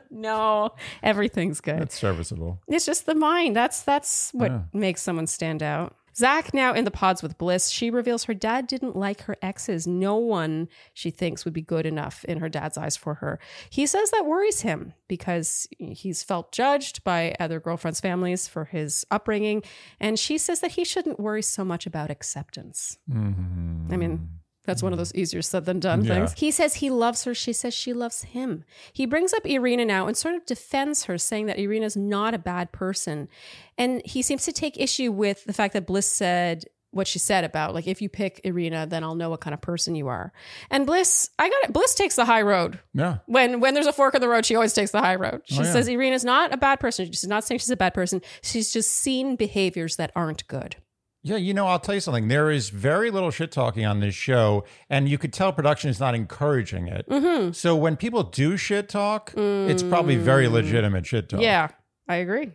Speaker 3: no. Everything's good.
Speaker 1: It's serviceable.
Speaker 3: It's just the mind. That's that's what
Speaker 1: Yeah.
Speaker 3: makes someone stand out. Zach now in the pods with Bliss. She reveals her dad didn't like her exes. No one she thinks would be good enough in her dad's eyes for her. He says that worries him because he's felt judged by other girlfriends' families for his upbringing. And she says that he shouldn't worry so much about acceptance. Mm-hmm. I mean, that's one of those easier said than done
Speaker 1: Yeah.
Speaker 3: things. He says he loves her. She says she loves him. He brings up Irina now and sort of defends her, saying that Irina's not a bad person. And he seems to take issue with the fact that Bliss said what she said about like if you pick Irina, then I'll know what kind of person you are. And Bliss, I got it. Bliss takes the high road.
Speaker 1: Yeah.
Speaker 3: When when there's a fork in the road, she always takes the high road. She
Speaker 1: Oh, yeah.
Speaker 3: says Irina's not a bad person. She's not saying she's a bad person. She's just seen behaviors that aren't good.
Speaker 1: Yeah, you know, I'll tell you something. There is very little shit talking on this show, and you could tell production is not encouraging it.
Speaker 3: Mm-hmm.
Speaker 1: So when people do shit talk, it's probably very legitimate shit talk.
Speaker 3: Mm. Yeah, I agree.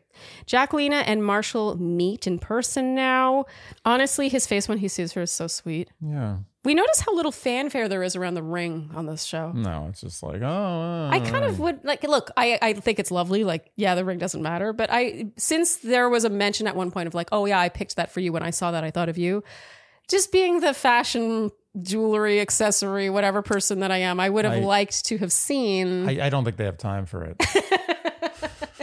Speaker 3: Jackelina and Marshall meet in person now. Honestly, his face when he sees her is so sweet.
Speaker 1: Yeah.
Speaker 3: We notice how little fanfare there is around the ring on this show.
Speaker 1: No, it's just like, oh. uh,
Speaker 3: I kind of would like look, I, I think it's lovely. Like, yeah, the ring doesn't matter. But I since there was a mention at one point of like, oh yeah, I picked that for you when I saw that, I thought of you. Just being the fashion jewelry, accessory, whatever person that I am, I would have
Speaker 1: I-
Speaker 3: liked to have seen
Speaker 1: I, I don't think they have time for it.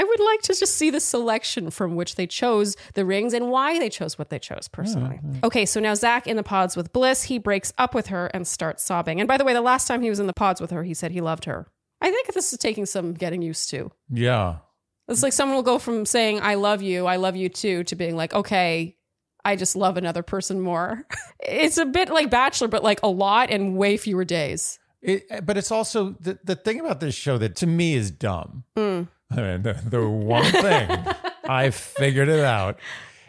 Speaker 3: I would like to just see the selection from which they chose the rings and why they chose what they chose personally. Okay, so now Zach in the pods with Bliss, he breaks up with her and starts sobbing. And by the way, the last time he was in the pods with her, he said he loved her. I think this is taking some getting used to.
Speaker 1: yeah.
Speaker 3: It's like someone will go from saying, I love you, I love you too, to being like, okay, I just love another person more. it's a bit like Bachelor, but like a lot and way fewer days.
Speaker 1: It, but it's also the, the thing about this show that to me is dumb.
Speaker 3: Mm.
Speaker 1: I mean, the, the one thing I figured it out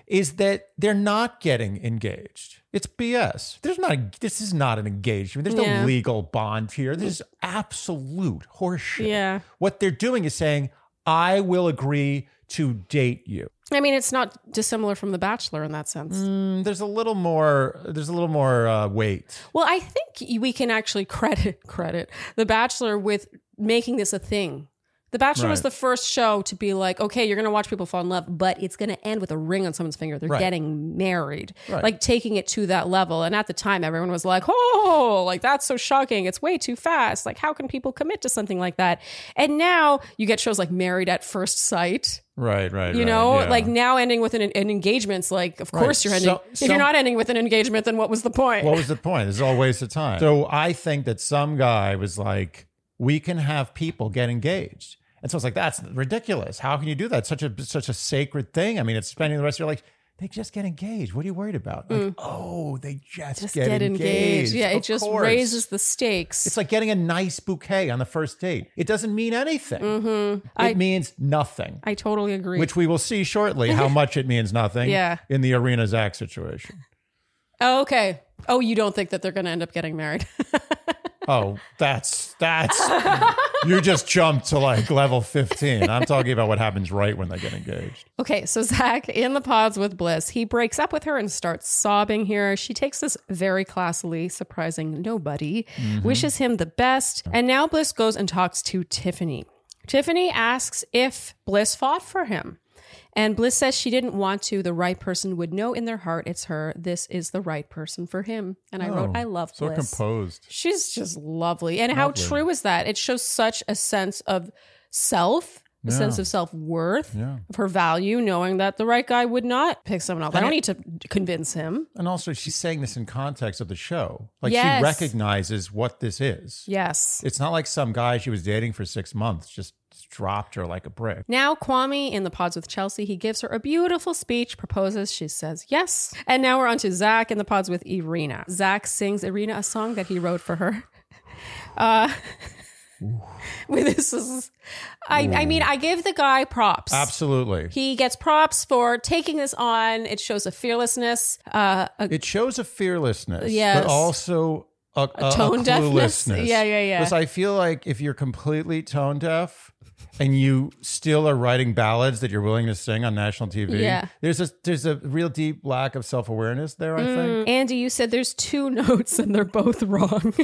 Speaker 1: is that they're not getting engaged. It's BS. There's not. This is not an engagement. There's
Speaker 3: Yeah.
Speaker 1: no legal bond here. This is absolute horseshit.
Speaker 3: Yeah.
Speaker 1: What they're doing is saying, "I will agree to date you."
Speaker 3: I mean, it's not dissimilar from The Bachelor in that sense.
Speaker 1: Mm, there's a little more. There's a little more uh, weight.
Speaker 3: Well, I think we can actually credit credit The Bachelor with making this a thing. The Bachelor was the first show to be like, okay, you're going to watch people fall in love, but it's going to end with a ring on someone's finger. They're
Speaker 1: Right.
Speaker 3: getting married,
Speaker 1: Right.
Speaker 3: like taking it to that level. And at the time, everyone was like, oh, like that's so shocking. It's way too fast. Like, how can people commit to something like that? And now you get shows like Married at First Sight.
Speaker 1: Right, right.
Speaker 3: You
Speaker 1: right,
Speaker 3: know,
Speaker 1: yeah.
Speaker 3: like now ending with an, an engagement's like, of course you're ending.
Speaker 1: So-
Speaker 3: if
Speaker 1: some-
Speaker 3: you're not ending with an engagement, then what was the point?
Speaker 1: what was the point? It's all a waste of time. So I think that some guy was like, we can have people get engaged. And so it's like, that's ridiculous. How can you do that? It's such a such a sacred thing. I mean, it's spending the rest of your life. They just get engaged. What are you worried about? Like, oh, they just,
Speaker 3: Mm. Just
Speaker 1: get,
Speaker 3: get, engaged. Yeah,
Speaker 1: Of
Speaker 3: it just
Speaker 1: course.
Speaker 3: raises the stakes.
Speaker 1: It's like getting a nice bouquet on the first date. It doesn't mean anything. It
Speaker 3: I-
Speaker 1: means nothing.
Speaker 3: I totally agree.
Speaker 1: Which we will see shortly how much it means nothing
Speaker 3: Yeah.
Speaker 1: in the Irina Zach situation.
Speaker 3: oh, okay. Oh, you don't think that they're going to end up getting married?
Speaker 1: Oh, that's that's you just jumped to like level 15. I'm talking about what happens right when they get engaged.
Speaker 3: Okay, so Zach in the pods with Bliss, he breaks up with her and starts sobbing here. She takes this very classily, surprising nobody, mm-hmm. wishes him the best, and now Bliss goes and talks to Tiffany. Tiffany asks if Bliss fought for him. And Bliss says she didn't want to. The right person would know in their heart it's her. This is the right person for him. And I wrote, oh, I love
Speaker 1: So
Speaker 3: Bliss.
Speaker 1: composed.
Speaker 3: She's just lovely. And how true is that? It shows such a sense of self, a sense of self worth,
Speaker 1: Yeah.
Speaker 3: of her value, knowing that the right guy would not pick someone else. I don't need to convince him.
Speaker 1: And also she's saying this in context of the show. Like
Speaker 3: Yes.
Speaker 1: she recognizes what this is.
Speaker 3: Yes.
Speaker 1: It's not like some guy she was dating for 6 months just dropped her like a brick.
Speaker 3: Now, Kwame in the pods with Chelsea, he gives her a beautiful speech, proposes, she says yes. And now we're on to Zach in the pods with Irina. Zach sings Irina a song that he wrote for her. Uh, this is, I, I mean, I give the guy props.
Speaker 1: Absolutely.
Speaker 3: He gets props for taking this on. It shows a fearlessness, uh, a
Speaker 1: It shows a fearlessness,
Speaker 3: Yes.
Speaker 1: but also a, a,
Speaker 3: tone
Speaker 1: a
Speaker 3: deafness?
Speaker 1: cluelessness.
Speaker 3: Yeah, yeah, yeah.
Speaker 1: Because I feel like if you're completely tone deaf and you still are writing ballads that you're willing to sing on national TV,
Speaker 3: Yeah.
Speaker 1: there's a there's a real deep lack of self awareness there. I think.
Speaker 3: Andy, you said there's two notes and they're both wrong.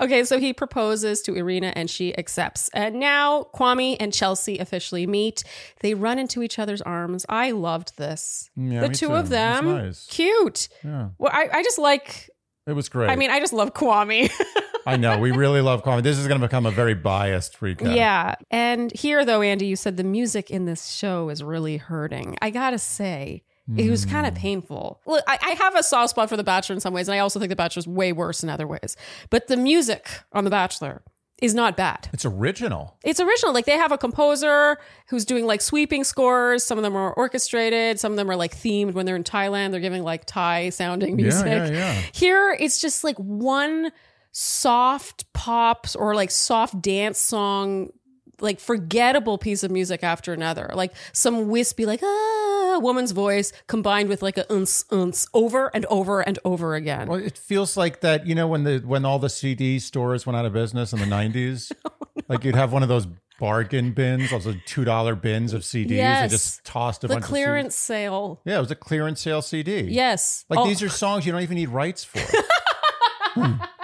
Speaker 3: okay, so he proposes to Irina and she accepts. And now Kwame and Chelsea officially meet. They run into each other's arms. I loved this.
Speaker 1: Yeah,
Speaker 3: the two
Speaker 1: too.
Speaker 3: of them,
Speaker 1: nice.
Speaker 3: cute.
Speaker 1: Yeah,
Speaker 3: Well, I, I just like,
Speaker 1: it was great.
Speaker 3: I mean, I just love Kwame.
Speaker 1: I know we really love comedy. This is going to become a very biased recap.
Speaker 3: Yeah. And here, though, Andy, you said the music in this show is really hurting. I gotta say, it was kind
Speaker 1: Hmm.
Speaker 3: of painful. Look, I, I have a soft spot for The Bachelor in some ways, and I also think The Bachelor's way worse in other ways. But the music on The Bachelor is not bad.
Speaker 1: It's original.
Speaker 3: It's original. Like they have a composer who's doing like sweeping scores. Some of them are orchestrated. Some of them are like themed when they're in Thailand. They're giving like Thai sounding music.
Speaker 1: yeah, yeah.
Speaker 3: Here, it's just like one soft pops or like soft dance song, like forgettable piece of music after another. Like some wispy, like ah, woman's voice combined with like a unce unce over and over and over again.
Speaker 1: Well, it feels like that. You know, when the when all the CD stores went out of business in the '90s, like you'd have one of those bargain bins, those two dollar bins of CDs.
Speaker 3: Yes.
Speaker 1: They just tossed a
Speaker 3: the
Speaker 1: bunch
Speaker 3: clearance
Speaker 1: of
Speaker 3: sale.
Speaker 1: Yeah, it was a clearance sale CD.
Speaker 3: Yes.
Speaker 1: like
Speaker 3: Oh.
Speaker 1: these are songs you don't even need rights for.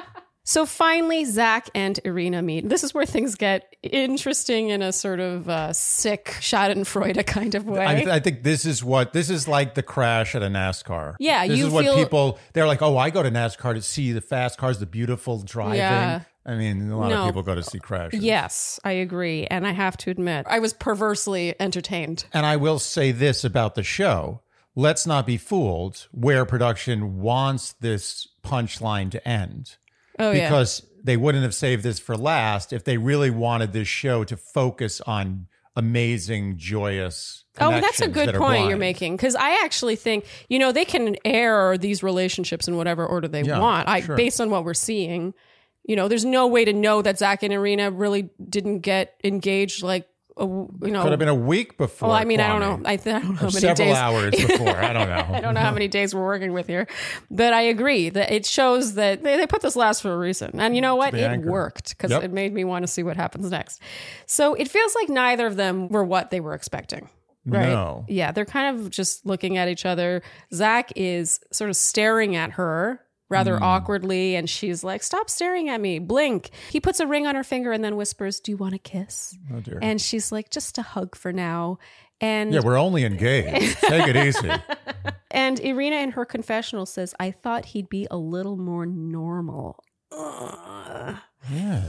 Speaker 3: So finally, Zach and Irina meet. This is where things get interesting in a sort of uh, sick Schadenfreude kind of way.
Speaker 1: I, I think this is what this is like the crash at a NASCAR.
Speaker 3: Yeah,
Speaker 1: this is what
Speaker 3: feel-
Speaker 1: people they're like. Oh, I go to NASCAR to see the fast cars, the beautiful driving.
Speaker 3: Yeah.
Speaker 1: I mean, a lot
Speaker 3: No.
Speaker 1: of people go to see crashes.
Speaker 3: yes, I agree. And I have to admit, I was perversely entertained.
Speaker 1: And I will say this about the show. Let's not be fooled where production wants this punchline to end.
Speaker 3: Oh, yeah.
Speaker 1: because they wouldn't have saved this for last if they really wanted this show to focus on amazing, joyous.
Speaker 3: Oh, that's a good
Speaker 1: that
Speaker 3: point you're making because I actually think you know they can air these relationships in whatever order they
Speaker 1: Yeah,
Speaker 3: want. I
Speaker 1: sure.
Speaker 3: based on what we're seeing, you know, there's no way to know that Zach and Irina really didn't get engaged like a, you know.
Speaker 1: Could have been a week before.
Speaker 3: well, I mean, I don't know. I, th- I don't know how many
Speaker 1: several
Speaker 3: days.
Speaker 1: hours before. I don't know.
Speaker 3: I don't know how many days we're working with here, but I agree that it shows that they, they put this last for a reason. And you know what? It worked because
Speaker 1: Yep.
Speaker 3: it made me want to see what happens next. So it feels like neither of them were what they were expecting. Right.
Speaker 1: No.
Speaker 3: Yeah. They're kind of just looking at each other. Zach is sort of staring at her rather hmm. awkwardly and she's like stop staring at me blink he puts a ring on her finger and then whispers do you want a kiss
Speaker 1: Oh dear.
Speaker 3: and she's like just a hug for now and
Speaker 1: yeah, we're only engaged. Take it easy.
Speaker 3: and irina in her confessional says i thought he'd be a little more normal Ugh.
Speaker 1: Yeah.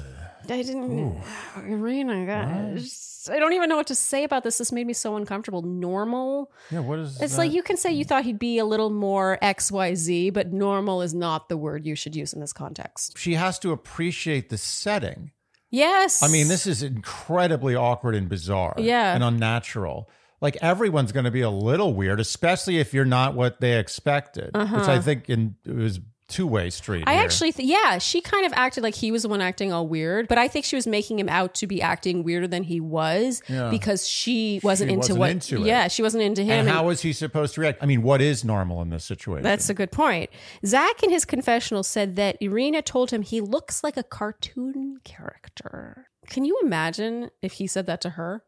Speaker 3: I didn't, Irina. God, I don't even know what to say about this. This made me so uncomfortable. Normal.
Speaker 1: Yeah. What is?
Speaker 3: It's
Speaker 1: that?
Speaker 3: like you can say you thought he'd be a little more X, Y, Z, but normal is not the word you should use in this context.
Speaker 1: she has to appreciate the setting.
Speaker 3: Yes.
Speaker 1: I mean, this is incredibly awkward and bizarre.
Speaker 3: Yeah.
Speaker 1: And unnatural. Like everyone's going to be a little weird, especially if you're not what they expected, which I uh-huh. think in, it was two way street.
Speaker 3: I
Speaker 1: here.
Speaker 3: actually, th- yeah, she kind of acted like he was the one acting all weird, but I think she was making him out to be acting weirder than he was
Speaker 1: Yeah.
Speaker 3: because she wasn't
Speaker 1: She
Speaker 3: into
Speaker 1: wasn't
Speaker 3: what.
Speaker 1: into it.
Speaker 3: Yeah, she wasn't into him.
Speaker 1: And
Speaker 3: and-
Speaker 1: how is he supposed to react? I mean, what is normal in this situation?
Speaker 3: That's a good point. Zach in his confessional said that Irina told him he looks like a cartoon character. Can you imagine if he said that to her?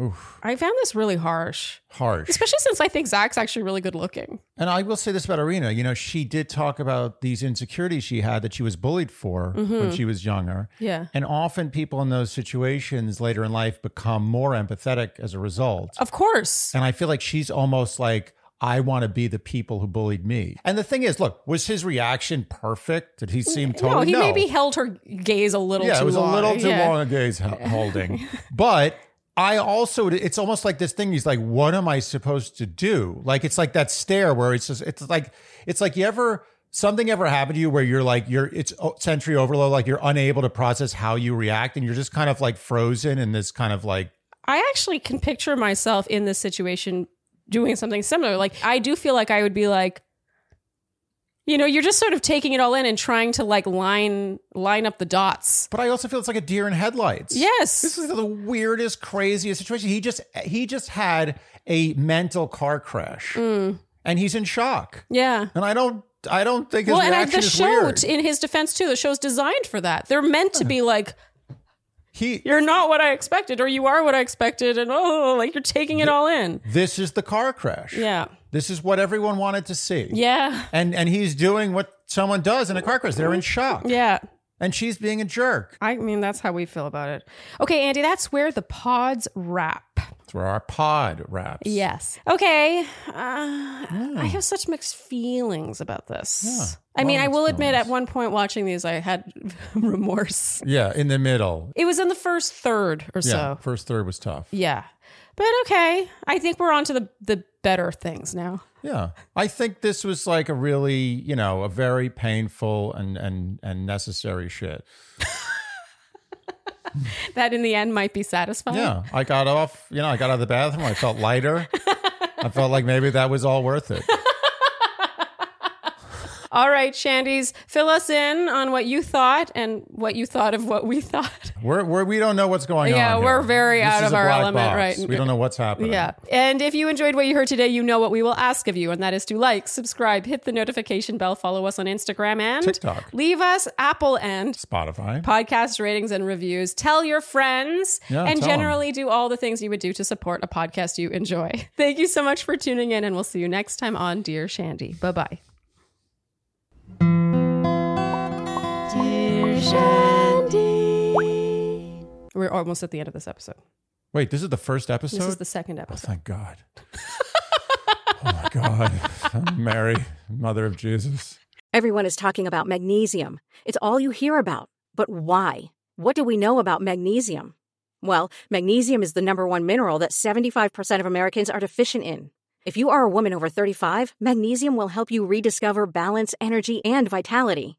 Speaker 1: Oof,
Speaker 3: I found this really harsh,
Speaker 1: harsh.
Speaker 3: especially since I think Zach's actually really good looking.
Speaker 1: And I will say this about Irina. You know, she did talk about these insecurities she had that she was bullied for
Speaker 3: Mm-hmm.
Speaker 1: when she was younger.
Speaker 3: Yeah.
Speaker 1: And often people in those situations later in life become more empathetic as a result.
Speaker 3: Of course.
Speaker 1: And I feel like she's almost like, I want to be the people who bullied me. And the thing is, look, was his reaction perfect? Did he seem
Speaker 3: no,
Speaker 1: totally
Speaker 3: he maybe held her gaze a little
Speaker 1: yeah,
Speaker 3: too
Speaker 1: it was
Speaker 3: long.
Speaker 1: a little too
Speaker 3: Yeah.
Speaker 1: long a gaze ho- holding. but I also, it's almost like this thing. He's like, what am I supposed to do? Like, it's like that stare where it's just, it's like, it's like you ever, something ever happened to you where you're like, you're, it's sensory overload, like you're unable to process how you react and you're just kind of like frozen in this kind of like,
Speaker 3: I actually can picture myself in this situation doing something similar. Like I do feel like I would be like, you know, you're just sort of taking it all in and trying to like line line up the dots.
Speaker 1: but I also feel it's like a deer in headlights.
Speaker 3: Yes.
Speaker 1: This is the weirdest, craziest situation. He just, he just had a mental car crash
Speaker 3: Mm.
Speaker 1: and he's in shock.
Speaker 3: yeah.
Speaker 1: And I don't, I don't think his
Speaker 3: Well, and I,
Speaker 1: reaction
Speaker 3: the
Speaker 1: is
Speaker 3: show,
Speaker 1: weird.
Speaker 3: t- in his defense too, the show's designed for that. They're meant to be like,
Speaker 1: he,
Speaker 3: you're not what I expected, or you are what I expected, and oh, like you're taking it all in.
Speaker 1: this is the car crash.
Speaker 3: Yeah.
Speaker 1: This is what everyone wanted to see.
Speaker 3: Yeah.
Speaker 1: And and he's doing what someone does in a car crash. They're in shock.
Speaker 3: Yeah.
Speaker 1: And she's being a jerk.
Speaker 3: I mean, that's how we feel about it. Okay, Andy, that's where the pods wrap.
Speaker 1: Where our pod wraps.
Speaker 3: Yes. Okay. Uh, I have such mixed feelings about this.
Speaker 1: Yeah.
Speaker 3: I mean, I will admit, at one point watching these, I had remorse.
Speaker 1: Yeah, in the middle.
Speaker 3: It was in the first third or
Speaker 1: Yeah.
Speaker 3: so.
Speaker 1: First third was tough.
Speaker 3: Yeah. But okay. I think we're on to the, the better things now.
Speaker 1: Yeah. I think this was like a really, you know, a very painful and and and necessary shit.
Speaker 3: That in the end might be satisfying.
Speaker 1: Yeah. I got off, you know, I got out of the bathroom. I felt lighter. I felt like maybe that was all worth it.
Speaker 3: All right, Shandies, fill us in on what you thought and what you thought of what we thought.
Speaker 1: We're, we're we don't know what's going on.
Speaker 3: Yeah, we're very
Speaker 1: This
Speaker 3: out of our element
Speaker 1: box.
Speaker 3: right
Speaker 1: We don't know what's happening.
Speaker 3: Yeah. And if you enjoyed what you heard today, you know what we will ask of you, and that is to like, subscribe, hit the notification bell, follow us on Instagram and
Speaker 1: TikTok.
Speaker 3: Leave us Apple and
Speaker 1: Spotify.
Speaker 3: podcast ratings and reviews. Tell your friends
Speaker 1: Yeah,
Speaker 3: and generally do all the things you would do to support a podcast you enjoy. Thank you so much for tuning in, and we'll see you next time on Dear Shandy. Bye bye.
Speaker 2: Shandy.
Speaker 3: We're almost at the end of this episode.
Speaker 1: Wait, this is the first episode?
Speaker 3: This is the second episode.
Speaker 1: Oh,
Speaker 3: episode.
Speaker 1: thank God. oh my God. Mary, Mother of Jesus.
Speaker 4: Everyone is talking about magnesium. It's all you hear about. But why? What do we know about magnesium? Well, magnesium is the number one mineral that 75% of Americans are deficient in. If you are a woman over 35, magnesium will help you rediscover balance, energy, and vitality.